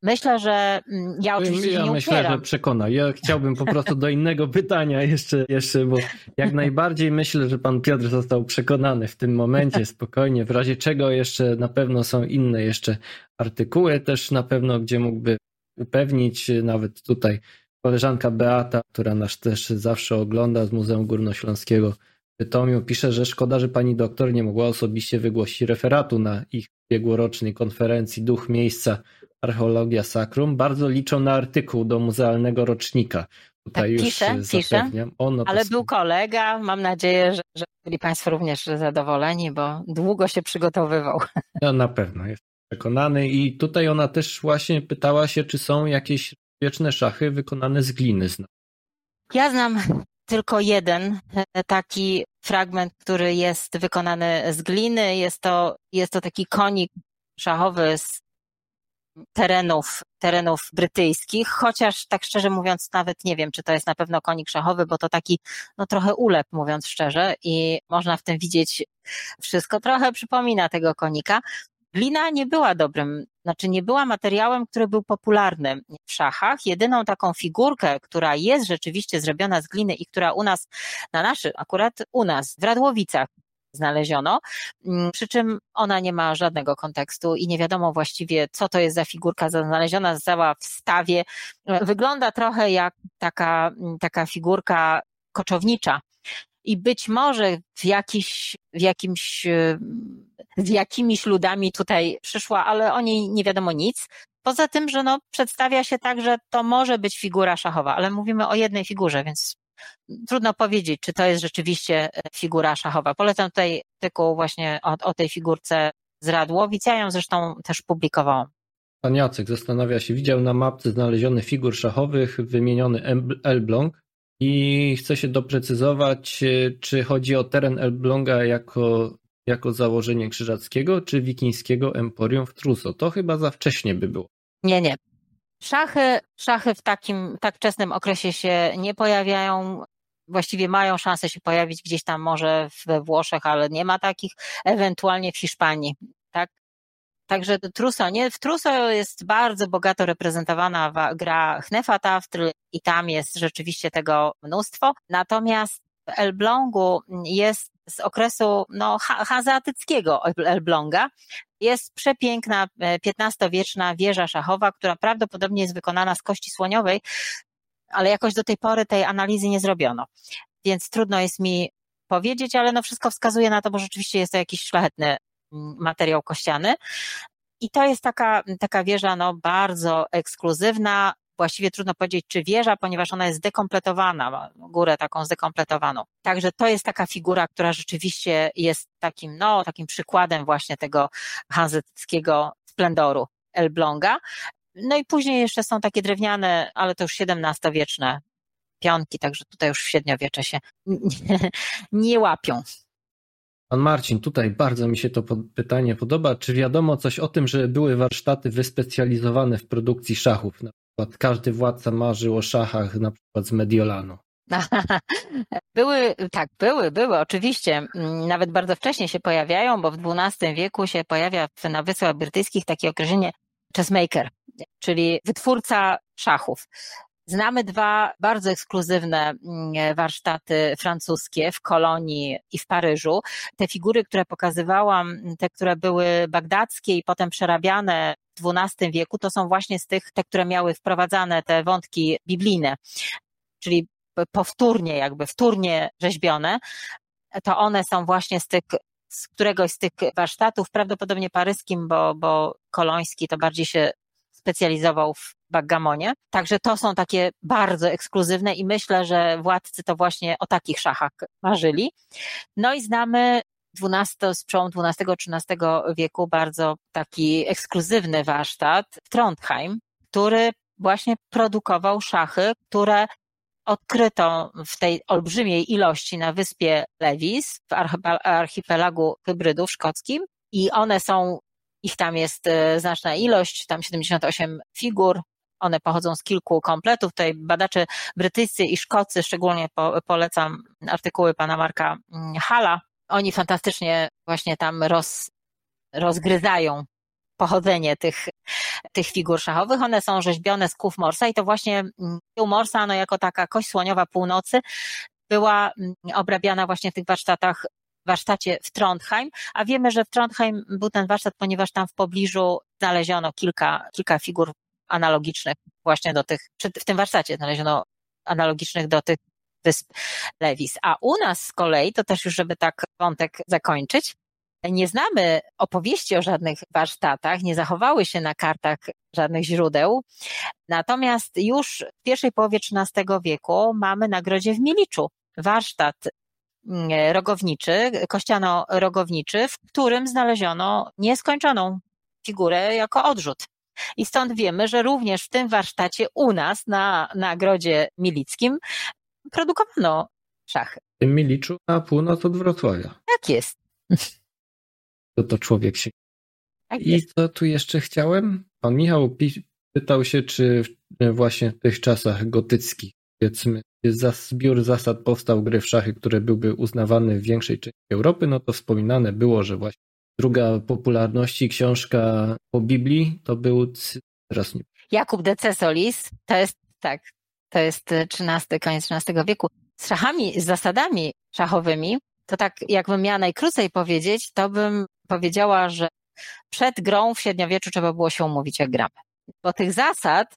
Myślę, że mm, ja oczywiście ja nie myślę, upieram. że przekona. Ja chciałbym po prostu do innego pytania jeszcze, jeszcze, bo jak najbardziej myślę, że pan Piotr został przekonany w tym momencie, spokojnie, w razie czego jeszcze na pewno są inne jeszcze artykuły też na pewno, gdzie mógłby upewnić nawet tutaj koleżanka Beata, która nas też zawsze ogląda z Muzeum Górnośląskiego Bytomiu pisze, że szkoda, że pani doktor nie mogła osobiście wygłosić referatu na ich ubiegłorocznej konferencji Duch Miejsca Archeologia Sacrum. Bardzo liczą na artykuł do muzealnego rocznika. Tutaj tak, już piszę, zapewniam. piszę. no Ale był kolega, mam nadzieję, że, że byli Państwo również zadowoleni, bo długo się przygotowywał. No na pewno, jest przekonany. I tutaj ona też właśnie pytała się, czy są jakieś wieczne szachy wykonane z gliny. Ja znam tylko jeden e, taki fragment, który jest wykonany z gliny. Jest to, jest to taki konik szachowy z terenów, terenów brytyjskich, chociaż tak szczerze mówiąc nawet nie wiem, czy to jest na pewno konik szachowy, bo to taki no trochę ulep mówiąc szczerze i można w tym widzieć wszystko. Trochę przypomina tego konika. Glina nie była dobrym, znaczy nie była materiałem, który był popularny w szachach. Jedyną taką figurkę, która jest rzeczywiście zrobiona z gliny i która u nas, na naszy, akurat u nas, w Radłowicach znaleziono, mm, przy czym ona nie ma żadnego kontekstu i nie wiadomo właściwie, co to jest za figurka znaleziona, została w stawie. Wygląda trochę jak taka, taka figurka koczownicza. I być może w jakiś, w jakimś z jakimiś ludami tutaj przyszła, ale o niej nie wiadomo nic. Poza tym, że no, przedstawia się tak, że to może być figura szachowa, ale mówimy o jednej figurze, więc trudno powiedzieć, czy to jest rzeczywiście e, figura szachowa. Polecam tutaj artykuł właśnie o, o tej figurce z Radłowic. Ja ją zresztą też publikowałam. Pan Jacek zastanawia się, widział na mapce znaleziony figur szachowych wymieniony Elbląg i chce się doprecyzować, e, czy chodzi o teren Elbląga jako, jako założenie krzyżackiego, czy wikińskiego emporium w Truso. To chyba za wcześnie by było. Nie, nie. Szachy, szachy w takim tak wczesnym okresie się nie pojawiają. Właściwie mają szansę się pojawić gdzieś tam może we Włoszech, ale nie ma takich, ewentualnie w Hiszpanii. Tak? Także Truso, nie, w Truso jest bardzo bogato reprezentowana gra Hnefataftrl i tam jest rzeczywiście tego mnóstwo. Natomiast w Elblągu jest z okresu no, hanzeatyckiego Elbląga. Jest przepiękna XV-wieczna e, wieża szachowa, która prawdopodobnie jest wykonana z kości słoniowej, ale jakoś do tej pory tej analizy nie zrobiono. Więc trudno jest mi powiedzieć, ale no wszystko wskazuje na to, bo rzeczywiście jest to jakiś szlachetny materiał kościany. I to jest taka, taka wieża no, bardzo ekskluzywna, właściwie trudno powiedzieć, czy wieża, ponieważ ona jest zdekompletowana, ma górę taką zdekompletowaną. Także to jest taka figura, która rzeczywiście jest takim, no, takim przykładem właśnie tego hanzetyckiego splendoru Elbląga. No i później jeszcze są takie drewniane, ale to już XVII-wieczne pionki, także tutaj już w średniowiecze się nie, nie łapią. Pan Marcin, tutaj bardzo mi się to pytanie podoba. Czy wiadomo coś o tym, że były warsztaty wyspecjalizowane w produkcji szachów? Na przykład każdy władca marzył o szachach, na przykład z Mediolanu. Były, tak, były, były, oczywiście. Nawet bardzo wcześnie się pojawiają, bo w XII wieku się pojawia na Wyspach Brytyjskich takie określenie chessmaker, czyli wytwórca szachów. Znamy dwa bardzo ekskluzywne mm, warsztaty francuskie w Kolonii i w Paryżu. Te figury, które pokazywałam, te, które były bagdackie i potem przerabiane w XII wieku, to są właśnie z tych, te, które miały wprowadzane te wątki biblijne, czyli powtórnie, jakby wtórnie rzeźbione. To one są właśnie z tych z któregoś z tych warsztatów, prawdopodobnie paryskim, bo, bo koloński to bardziej się specjalizował w backgamonie. Także to są takie bardzo ekskluzywne i myślę, że władcy to właśnie o takich szachach marzyli. No i znamy 12, z przełomu XII-XIII wieku bardzo taki ekskluzywny warsztat Trondheim, który właśnie produkował szachy, które odkryto w tej olbrzymiej ilości na wyspie Lewis w archipelagu hybrydów szkockim i one są ich tam jest e, znaczna ilość, tam 78 figur. One pochodzą z kilku kompletów. Tutaj badacze brytyjscy i szkocy, szczególnie po, polecam artykuły pana Marka mm, Hala. Oni fantastycznie właśnie tam roz, rozgryzają pochodzenie tych, tych figur szachowych. One są rzeźbione z kłów morsa i to właśnie mm, kół morsa, no jako taka kość słoniowa północy, była mm, obrabiana właśnie w tych warsztatach warsztacie w Trondheim, a wiemy, że w Trondheim był ten warsztat, ponieważ tam w pobliżu znaleziono kilka, kilka figur analogicznych właśnie do tych, w tym warsztacie znaleziono analogicznych do tych wysp Lewis. A u nas z kolei, to też już, żeby tak wątek zakończyć, nie znamy opowieści o żadnych warsztatach, nie zachowały się na kartach żadnych źródeł. Natomiast już w pierwszej połowie XIII wieku mamy na grodzie w Miliczu warsztat Mm, rogowniczy, kościano-rogowniczy, w którym znaleziono nieskończoną figurę jako odrzut. I stąd wiemy, że również w tym warsztacie u nas na nagrodzie milickim produkowano szachy. W tym Miliczu na północ od Wrocławia. Tak jest. To to człowiek się. Tak I co tu jeszcze chciałem? Pan Michał pytał się, czy właśnie w tych czasach gotyckich, powiedzmy, zbiór zasad powstał gry w szachy, które byłby uznawany w większej części Europy, no to wspominane było, że właśnie druga popularności książka po Biblii to był teraz nie. Jakub de Cesolis, to jest tak, to jest XIII, koniec XIII wieku. Z szachami, z zasadami szachowymi, to tak jakbym miała najkrócej powiedzieć, to bym powiedziała, że przed grą w średniowieczu trzeba było się umówić, jak gramy. Bo tych zasad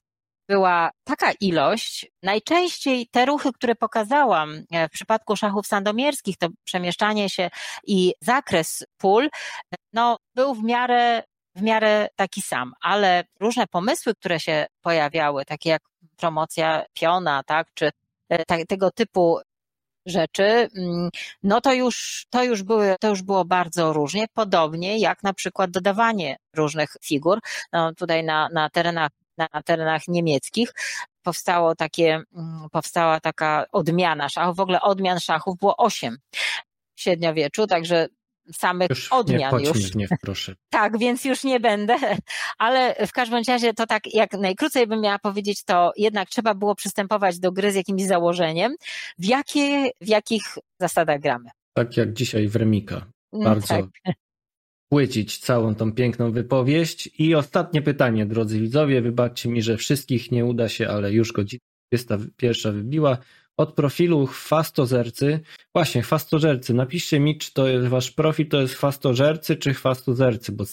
była taka ilość. Najczęściej te ruchy, które pokazałam e, w przypadku szachów sandomierskich, to przemieszczanie się i zakres pól, no, był w miarę w miarę taki sam, ale różne pomysły, które się pojawiały, takie jak promocja piona, tak, czy e, tego typu rzeczy, mm, no to już, to już były, to już było bardzo różnie, podobnie jak na przykład dodawanie różnych figur, no tutaj na, na terenach na terenach niemieckich powstało takie, mm, powstała taka odmiana szachów. W ogóle odmian szachów było osiem w średniowieczu, także samych już odmian nie już. Nie, proszę. Tak, więc już nie będę, ale w każdym razie to tak jak najkrócej bym miała powiedzieć, to jednak trzeba było przystępować do gry z jakimś założeniem, w, jakie, w jakich zasadach gramy. Tak jak dzisiaj w Remika. Mm, Bardzo tak. Płycić całą tą piękną wypowieść. I ostatnie pytanie, drodzy widzowie, wybaczcie mi, że wszystkich nie uda się, ale już godzina 21 wybiła od profilu chwastozercy. Właśnie, chwastożercy. Napiszcie mi, czy to jest wasz profil, to jest chwastożercy, czy chwastozercy, bo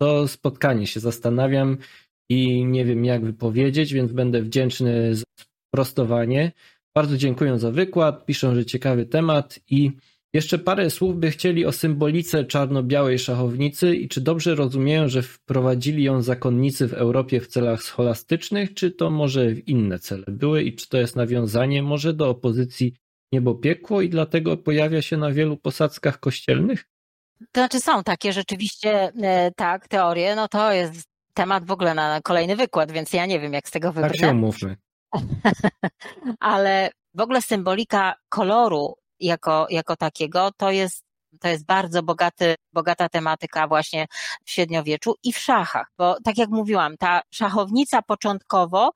to spotkanie się zastanawiam i nie wiem, jak wypowiedzieć, więc będę wdzięczny za sprostowanie. Bardzo dziękuję za wykład. Piszą, że ciekawy temat i jeszcze parę słów by chcieli o symbolice czarno-białej szachownicy i czy dobrze rozumieją, że wprowadzili ją zakonnicy w Europie w celach scholastycznych, czy to może w inne cele były i czy to jest nawiązanie może do opozycji niebo-piekło i dlatego pojawia się na wielu posadzkach kościelnych? To znaczy są takie rzeczywiście, e, tak, teorie, no to jest temat w ogóle na kolejny wykład, więc ja nie wiem, jak z tego wybrnę. Tak się umówmy. Ale w ogóle symbolika koloru jako, jako takiego, to jest to jest bardzo bogaty, bogata tematyka właśnie w średniowieczu i w szachach, bo tak jak mówiłam, ta szachownica początkowo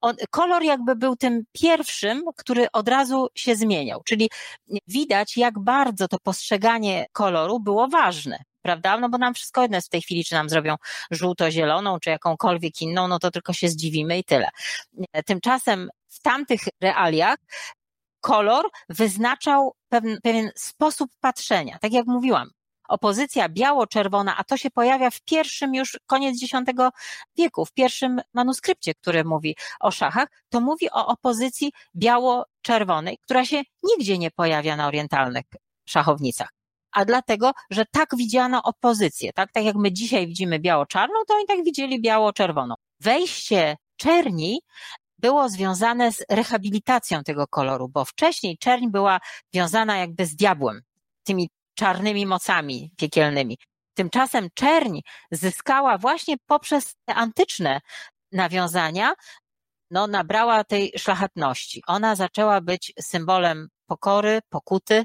on, kolor jakby był tym pierwszym, który od razu się zmieniał. Czyli widać, jak bardzo to postrzeganie koloru było ważne. Prawda? No bo nam wszystko jedno jest w tej chwili, czy nam zrobią żółto-zieloną, czy jakąkolwiek inną, no to tylko się zdziwimy i tyle. Tymczasem w tamtych realiach kolor wyznaczał pewien, pewien sposób patrzenia. Tak jak mówiłam, opozycja biało-czerwona, a to się pojawia w pierwszym już koniec X wieku, w pierwszym manuskrypcie, który mówi o szachach, to mówi o opozycji biało-czerwonej, która się nigdzie nie pojawia na orientalnych szachownicach. A dlatego, że tak widziano opozycję, tak? Tak jak my dzisiaj widzimy biało-czarną, to oni tak widzieli biało-czerwoną. Wejście czerni było związane z rehabilitacją tego koloru, bo wcześniej czerń była wiązana jakby z diabłem, tymi czarnymi mocami piekielnymi. Tymczasem czerń zyskała właśnie poprzez te antyczne nawiązania, no, nabrała tej szlachetności. Ona zaczęła być symbolem pokory, pokuty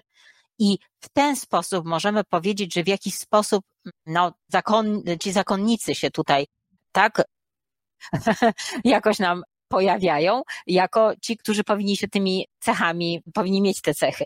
i w ten sposób możemy powiedzieć, że w jakiś sposób no, zakon, ci zakonnicy się tutaj tak jakoś nam pojawiają jako ci, którzy powinni się tymi cechami, powinni mieć te cechy.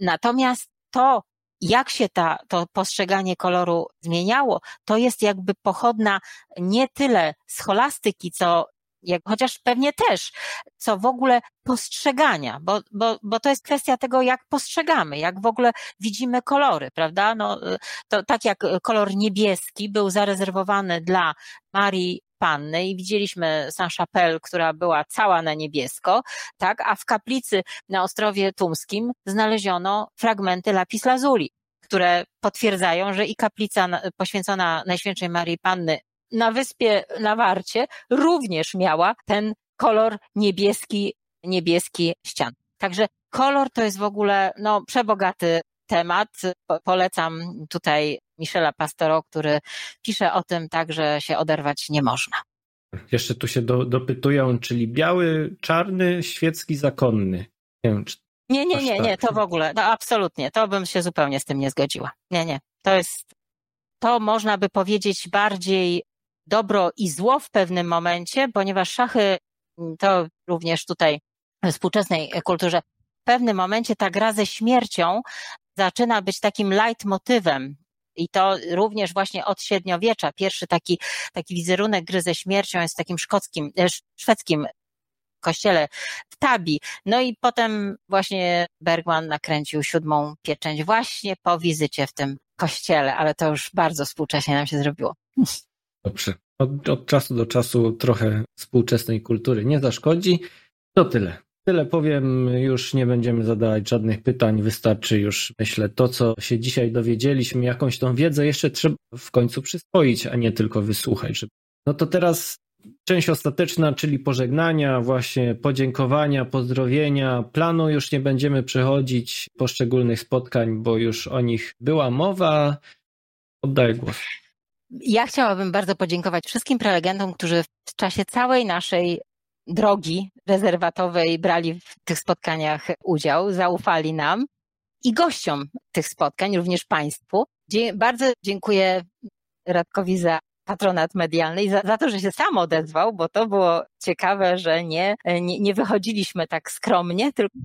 Natomiast to, jak się ta, to postrzeganie koloru zmieniało, to jest jakby pochodna nie tyle scholastyki, co jak, chociaż pewnie też, co w ogóle postrzegania, bo, bo, bo to jest kwestia tego, jak postrzegamy, jak w ogóle widzimy kolory, prawda? No, to tak jak kolor niebieski był zarezerwowany dla Marii Panny i widzieliśmy Saint-Chapelle, która była cała na niebiesko, tak, a w kaplicy na Ostrowie Tumskim znaleziono fragmenty lapis lazuli, które potwierdzają, że i kaplica poświęcona Najświętszej Marii Panny na wyspie na Warcie również miała ten kolor niebieski, niebieski ścian. Także kolor to jest w ogóle no, przebogaty temat. Polecam tutaj Michela Pastoro, który pisze o tym tak, że się oderwać nie można. Jeszcze tu się do, dopytują, czyli biały, czarny, świecki, zakonny. Nie wiem, czy nie, nie, nie, nie, tak. to w ogóle, no absolutnie, to bym się zupełnie z tym nie zgodziła. Nie, nie, to jest, to można by powiedzieć bardziej dobro i zło w pewnym momencie, ponieważ szachy, to również tutaj w współczesnej kulturze, w pewnym momencie ta gra ze śmiercią zaczyna być takim leitmotywem i to również właśnie od średniowiecza. Pierwszy taki, taki wizerunek gry ze śmiercią jest w takim szkockim, e, szwedzkim kościele w Tabi. No i potem właśnie Bergman nakręcił siódmą pieczęć właśnie po wizycie w tym kościele, ale to już bardzo współcześnie nam się zrobiło. Dobrze. Od, od czasu do czasu trochę współczesnej kultury nie zaszkodzi. To tyle. Tyle powiem, już nie będziemy zadawać żadnych pytań, wystarczy już, myślę, to, co się dzisiaj dowiedzieliśmy, jakąś tą wiedzę jeszcze trzeba w końcu przyswoić, a nie tylko wysłuchać. No to teraz część ostateczna, czyli pożegnania, właśnie podziękowania, pozdrowienia. Planu już nie będziemy przechodzić poszczególnych spotkań, bo już o nich była mowa. Oddaję głos. Ja chciałabym bardzo podziękować wszystkim prelegentom, którzy w czasie całej naszej drogi rezerwatowej brali w tych spotkaniach udział, zaufali nam i gościom tych spotkań, również Państwu. Bardzo dziękuję Radkowi za patronat medialny i za, za, to, że się sam odezwał, bo to było ciekawe, że nie, nie, nie wychodziliśmy tak skromnie, tylko,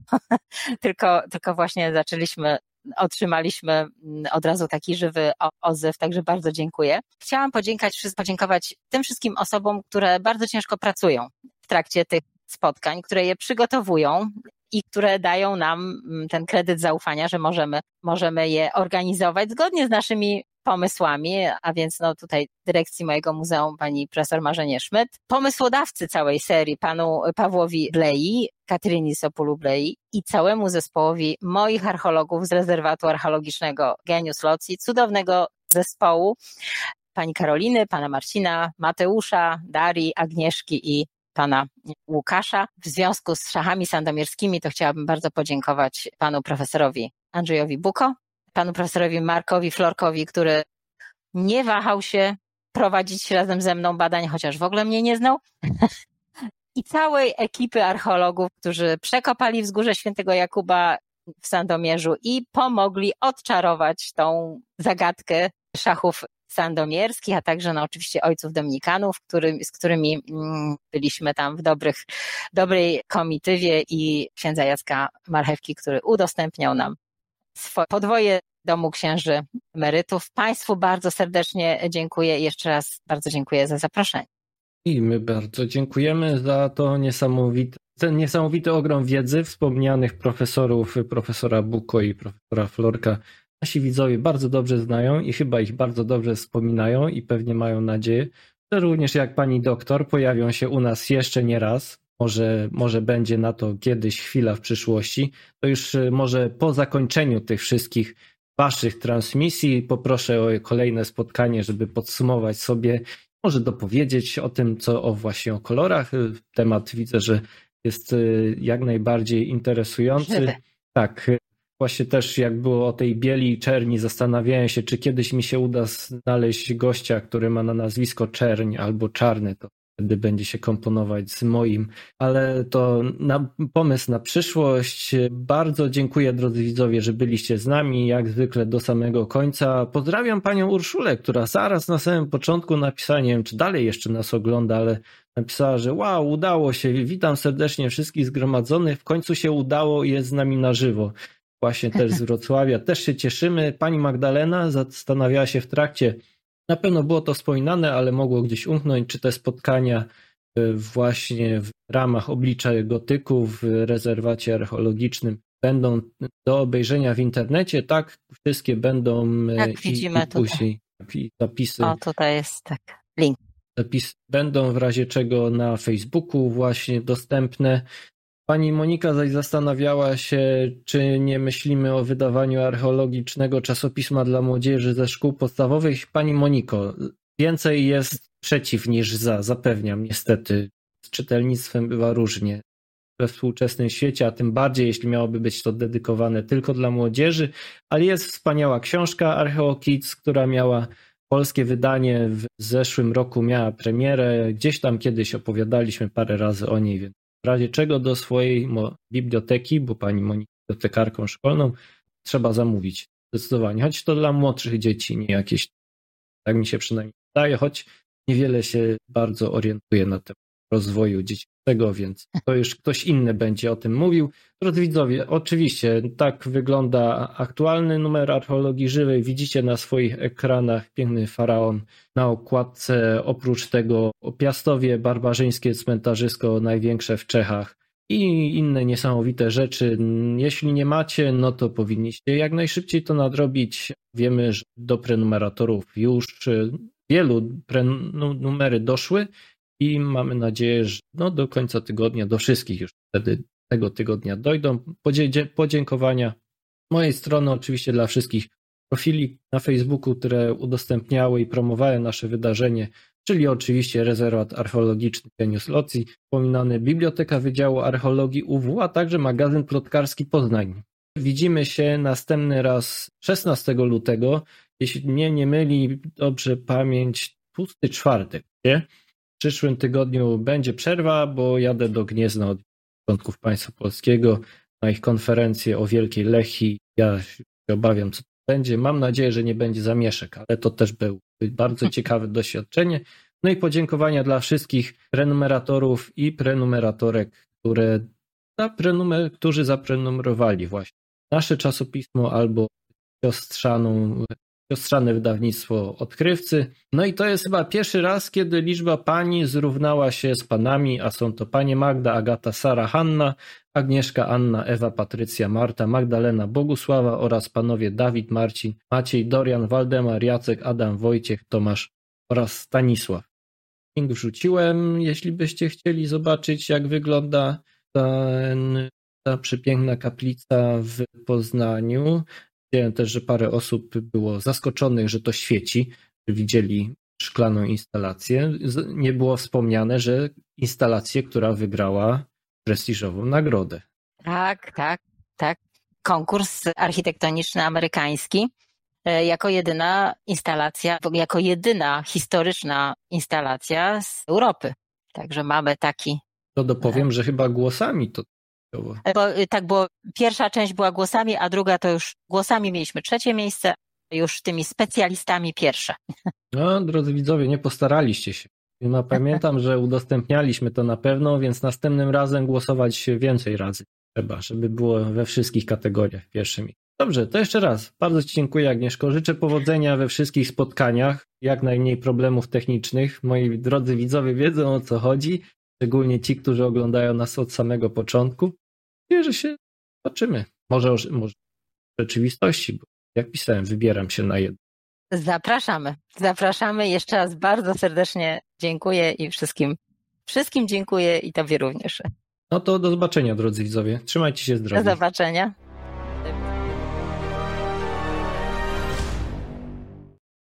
tylko, tylko właśnie zaczęliśmy otrzymaliśmy mm, od razu taki żywy odzew, także bardzo dziękuję. Chciałam podziękować, podziękować tym wszystkim osobom, które bardzo ciężko pracują trakcie tych spotkań, które je przygotowują i które dają nam mm, ten kredyt zaufania, że możemy, możemy je organizować zgodnie z naszymi pomysłami, a więc no tutaj dyrekcji mojego muzeum pani profesor Marzenie Szmyt, pomysłodawcy całej serii panu Pawłowi Blei, Katryni Sopulu Blei i całemu zespołowi moich archeologów z rezerwatu archeologicznego Genius Loci, cudownego zespołu pani Karoliny, pana Marcina, Mateusza, Darii, Agnieszki i pana Łukasza. W związku z szachami sandomierskimi to chciałabym bardzo podziękować panu profesorowi Andrzejowi Buko, panu profesorowi Markowi Florkowi, który nie wahał się prowadzić razem ze mną badań, chociaż w ogóle mnie nie znał. I całej ekipy archeologów, którzy przekopali wzgórze świętego Jakuba w Sandomierzu i pomogli odczarować tą zagadkę szachów sandomierskich, a także no, oczywiście ojców dominikanów, który, z którymi mm, byliśmy tam w dobrych, dobrej komitywie i księdza Jacka Marchewki, który udostępniał nam podwoje Domu Księży Emerytów. Państwu bardzo serdecznie dziękuję i jeszcze raz bardzo dziękuję za zaproszenie. I my bardzo dziękujemy za to niesamowite, ten niesamowity ogrom wiedzy wspomnianych profesorów, profesora Buko i profesora Florka. Nasi widzowie bardzo dobrze znają i chyba ich bardzo dobrze wspominają i pewnie mają nadzieję, że również jak pani doktor pojawią się u nas jeszcze nie raz może, może będzie na to kiedyś chwila w przyszłości, to już y, może po zakończeniu tych wszystkich Waszych transmisji poproszę o kolejne spotkanie, żeby podsumować sobie, może dopowiedzieć o tym, co o właśnie o kolorach. Y, temat widzę, że jest y, jak najbardziej interesujący. Tak, właśnie też jak było o tej bieli i czerni, zastanawiałem się, czy kiedyś mi się uda znaleźć gościa, który ma na nazwisko Czerń albo Czarny. To wtedy będzie się komponować z moim. Ale to na pomysł na przyszłość. Bardzo dziękuję drodzy widzowie, że byliście z nami jak zwykle do samego końca. Pozdrawiam panią Urszulę, która zaraz na samym początku napisała, nie wiem czy dalej jeszcze nas ogląda, ale napisała, że wow, udało się, witam serdecznie wszystkich zgromadzonych, w końcu się udało i jest z nami na żywo. Właśnie też z Wrocławia. Też się cieszymy. Pani Magdalena zastanawiała się w trakcie na pewno było to wspominane, ale mogło gdzieś umknąć, czy te spotkania e, właśnie w ramach oblicza gotyku w rezerwacie archeologicznym będą do obejrzenia w internecie, tak? Wszystkie będą e, tak, widzimy i później tutaj. zapisy. O, tutaj jest tak, link. Zapisy będą w razie czego na Facebooku właśnie dostępne. Pani Monika zaś zastanawiała się, czy nie myślimy o wydawaniu archeologicznego czasopisma dla młodzieży ze szkół podstawowych. Pani Moniko, więcej jest przeciw niż za, zapewniam niestety. Z czytelnictwem bywa różnie we współczesnym świecie, a tym bardziej jeśli miałoby być to dedykowane tylko dla młodzieży, ale jest wspaniała książka Archeo Kids, która miała polskie wydanie w zeszłym roku miała premierę. Gdzieś tam kiedyś opowiadaliśmy parę razy o niej, więc w razie czego do swojej biblioteki, bo pani Monika bibliotekarką szkolną, trzeba zamówić. Zdecydowanie. Choć to dla młodszych dzieci, nie jakieś, tak mi się przynajmniej wydaje, choć niewiele się bardzo orientuje na temat rozwoju dziecięcego, więc to już ktoś inny będzie o tym mówił. Drodzy widzowie, oczywiście tak wygląda aktualny numer archeologii żywej. Widzicie na swoich ekranach piękny faraon na okładce. Oprócz tego Piastowie, barbarzyńskie cmentarzysko, największe w Czechach i inne niesamowite rzeczy. Jeśli nie macie, no to powinniście jak najszybciej to nadrobić. Wiemy, że do prenumeratorów już wielu prenumery doszły i mamy nadzieję, że no do końca tygodnia do wszystkich już wtedy tego tygodnia dojdą. Podziękowania z mojej strony oczywiście dla wszystkich profili na Facebooku, które udostępniały i promowały nasze wydarzenie, czyli oczywiście Rezerwat Archeologiczny Genius Locji, wspominany Biblioteka Wydziału Archeologii UW, a także magazyn plotkarski Poznań. Widzimy się następny raz 16 lutego. Jeśli mnie nie myli dobrze pamięć, pusty czwartek. Nie? W przyszłym tygodniu będzie przerwa, bo jadę do Gniezna od członków państwa polskiego na ich konferencję o Wielkiej Lechii. Ja się obawiam, co to będzie. Mam nadzieję, że nie będzie zamieszek, ale to też był bardzo ciekawe doświadczenie. No i podziękowania dla wszystkich prenumeratorów i prenumeratorek, które zaprenumer, którzy zaprenumerowali właśnie nasze czasopismo albo siostrzaną, siostrzane wydawnictwo Odkrywcy. No i to jest chyba pierwszy raz, kiedy liczba pani zrównała się z panami, a są to panie Magda, Agata, Sara, Hanna, Agnieszka, Anna, Ewa, Patrycja, Marta, Magdalena, Bogusława oraz panowie Dawid, Marcin, Maciej, Dorian, Waldemar, Jacek, Adam, Wojciech, Tomasz oraz Stanisław. Link wrzuciłem, jeśli byście chcieli zobaczyć, jak wygląda ten, ta przepiękna kaplica w Poznaniu. Widziałem też, że parę osób było zaskoczonych, że to świeci. Widzieli szklaną instalację. Nie było wspomniane, że instalację, która wygrała prestiżową nagrodę. Tak, tak, tak. Konkurs architektoniczny amerykański e, jako jedyna instalacja, jako jedyna historyczna instalacja z Europy. Także mamy taki. To dopowiem, że chyba głosami to. Bo, y, tak, bo pierwsza część była głosami, a druga to już głosami mieliśmy trzecie miejsce, już tymi specjalistami pierwsze. No, drodzy widzowie, nie postaraliście się. No, pamiętam, że udostępnialiśmy to na pewno, więc następnym razem głosować więcej razy trzeba, żeby było we wszystkich kategoriach pierwszym. Dobrze, to jeszcze raz. Bardzo Ci dziękuję, Agnieszko. Życzę powodzenia we wszystkich spotkaniach, jak najmniej problemów technicznych. Moi drodzy widzowie wiedzą o co chodzi, szczególnie ci, którzy oglądają nas od samego początku. Wierzę się zobaczymy. Może, może w rzeczywistości, bo jak pisałem, wybieram się na jedno. Zapraszamy. Zapraszamy. Jeszcze raz bardzo serdecznie dziękuję i wszystkim, wszystkim dziękuję i Tobie również. No to do zobaczenia, drodzy widzowie. Trzymajcie się zdrowi. Do zobaczenia.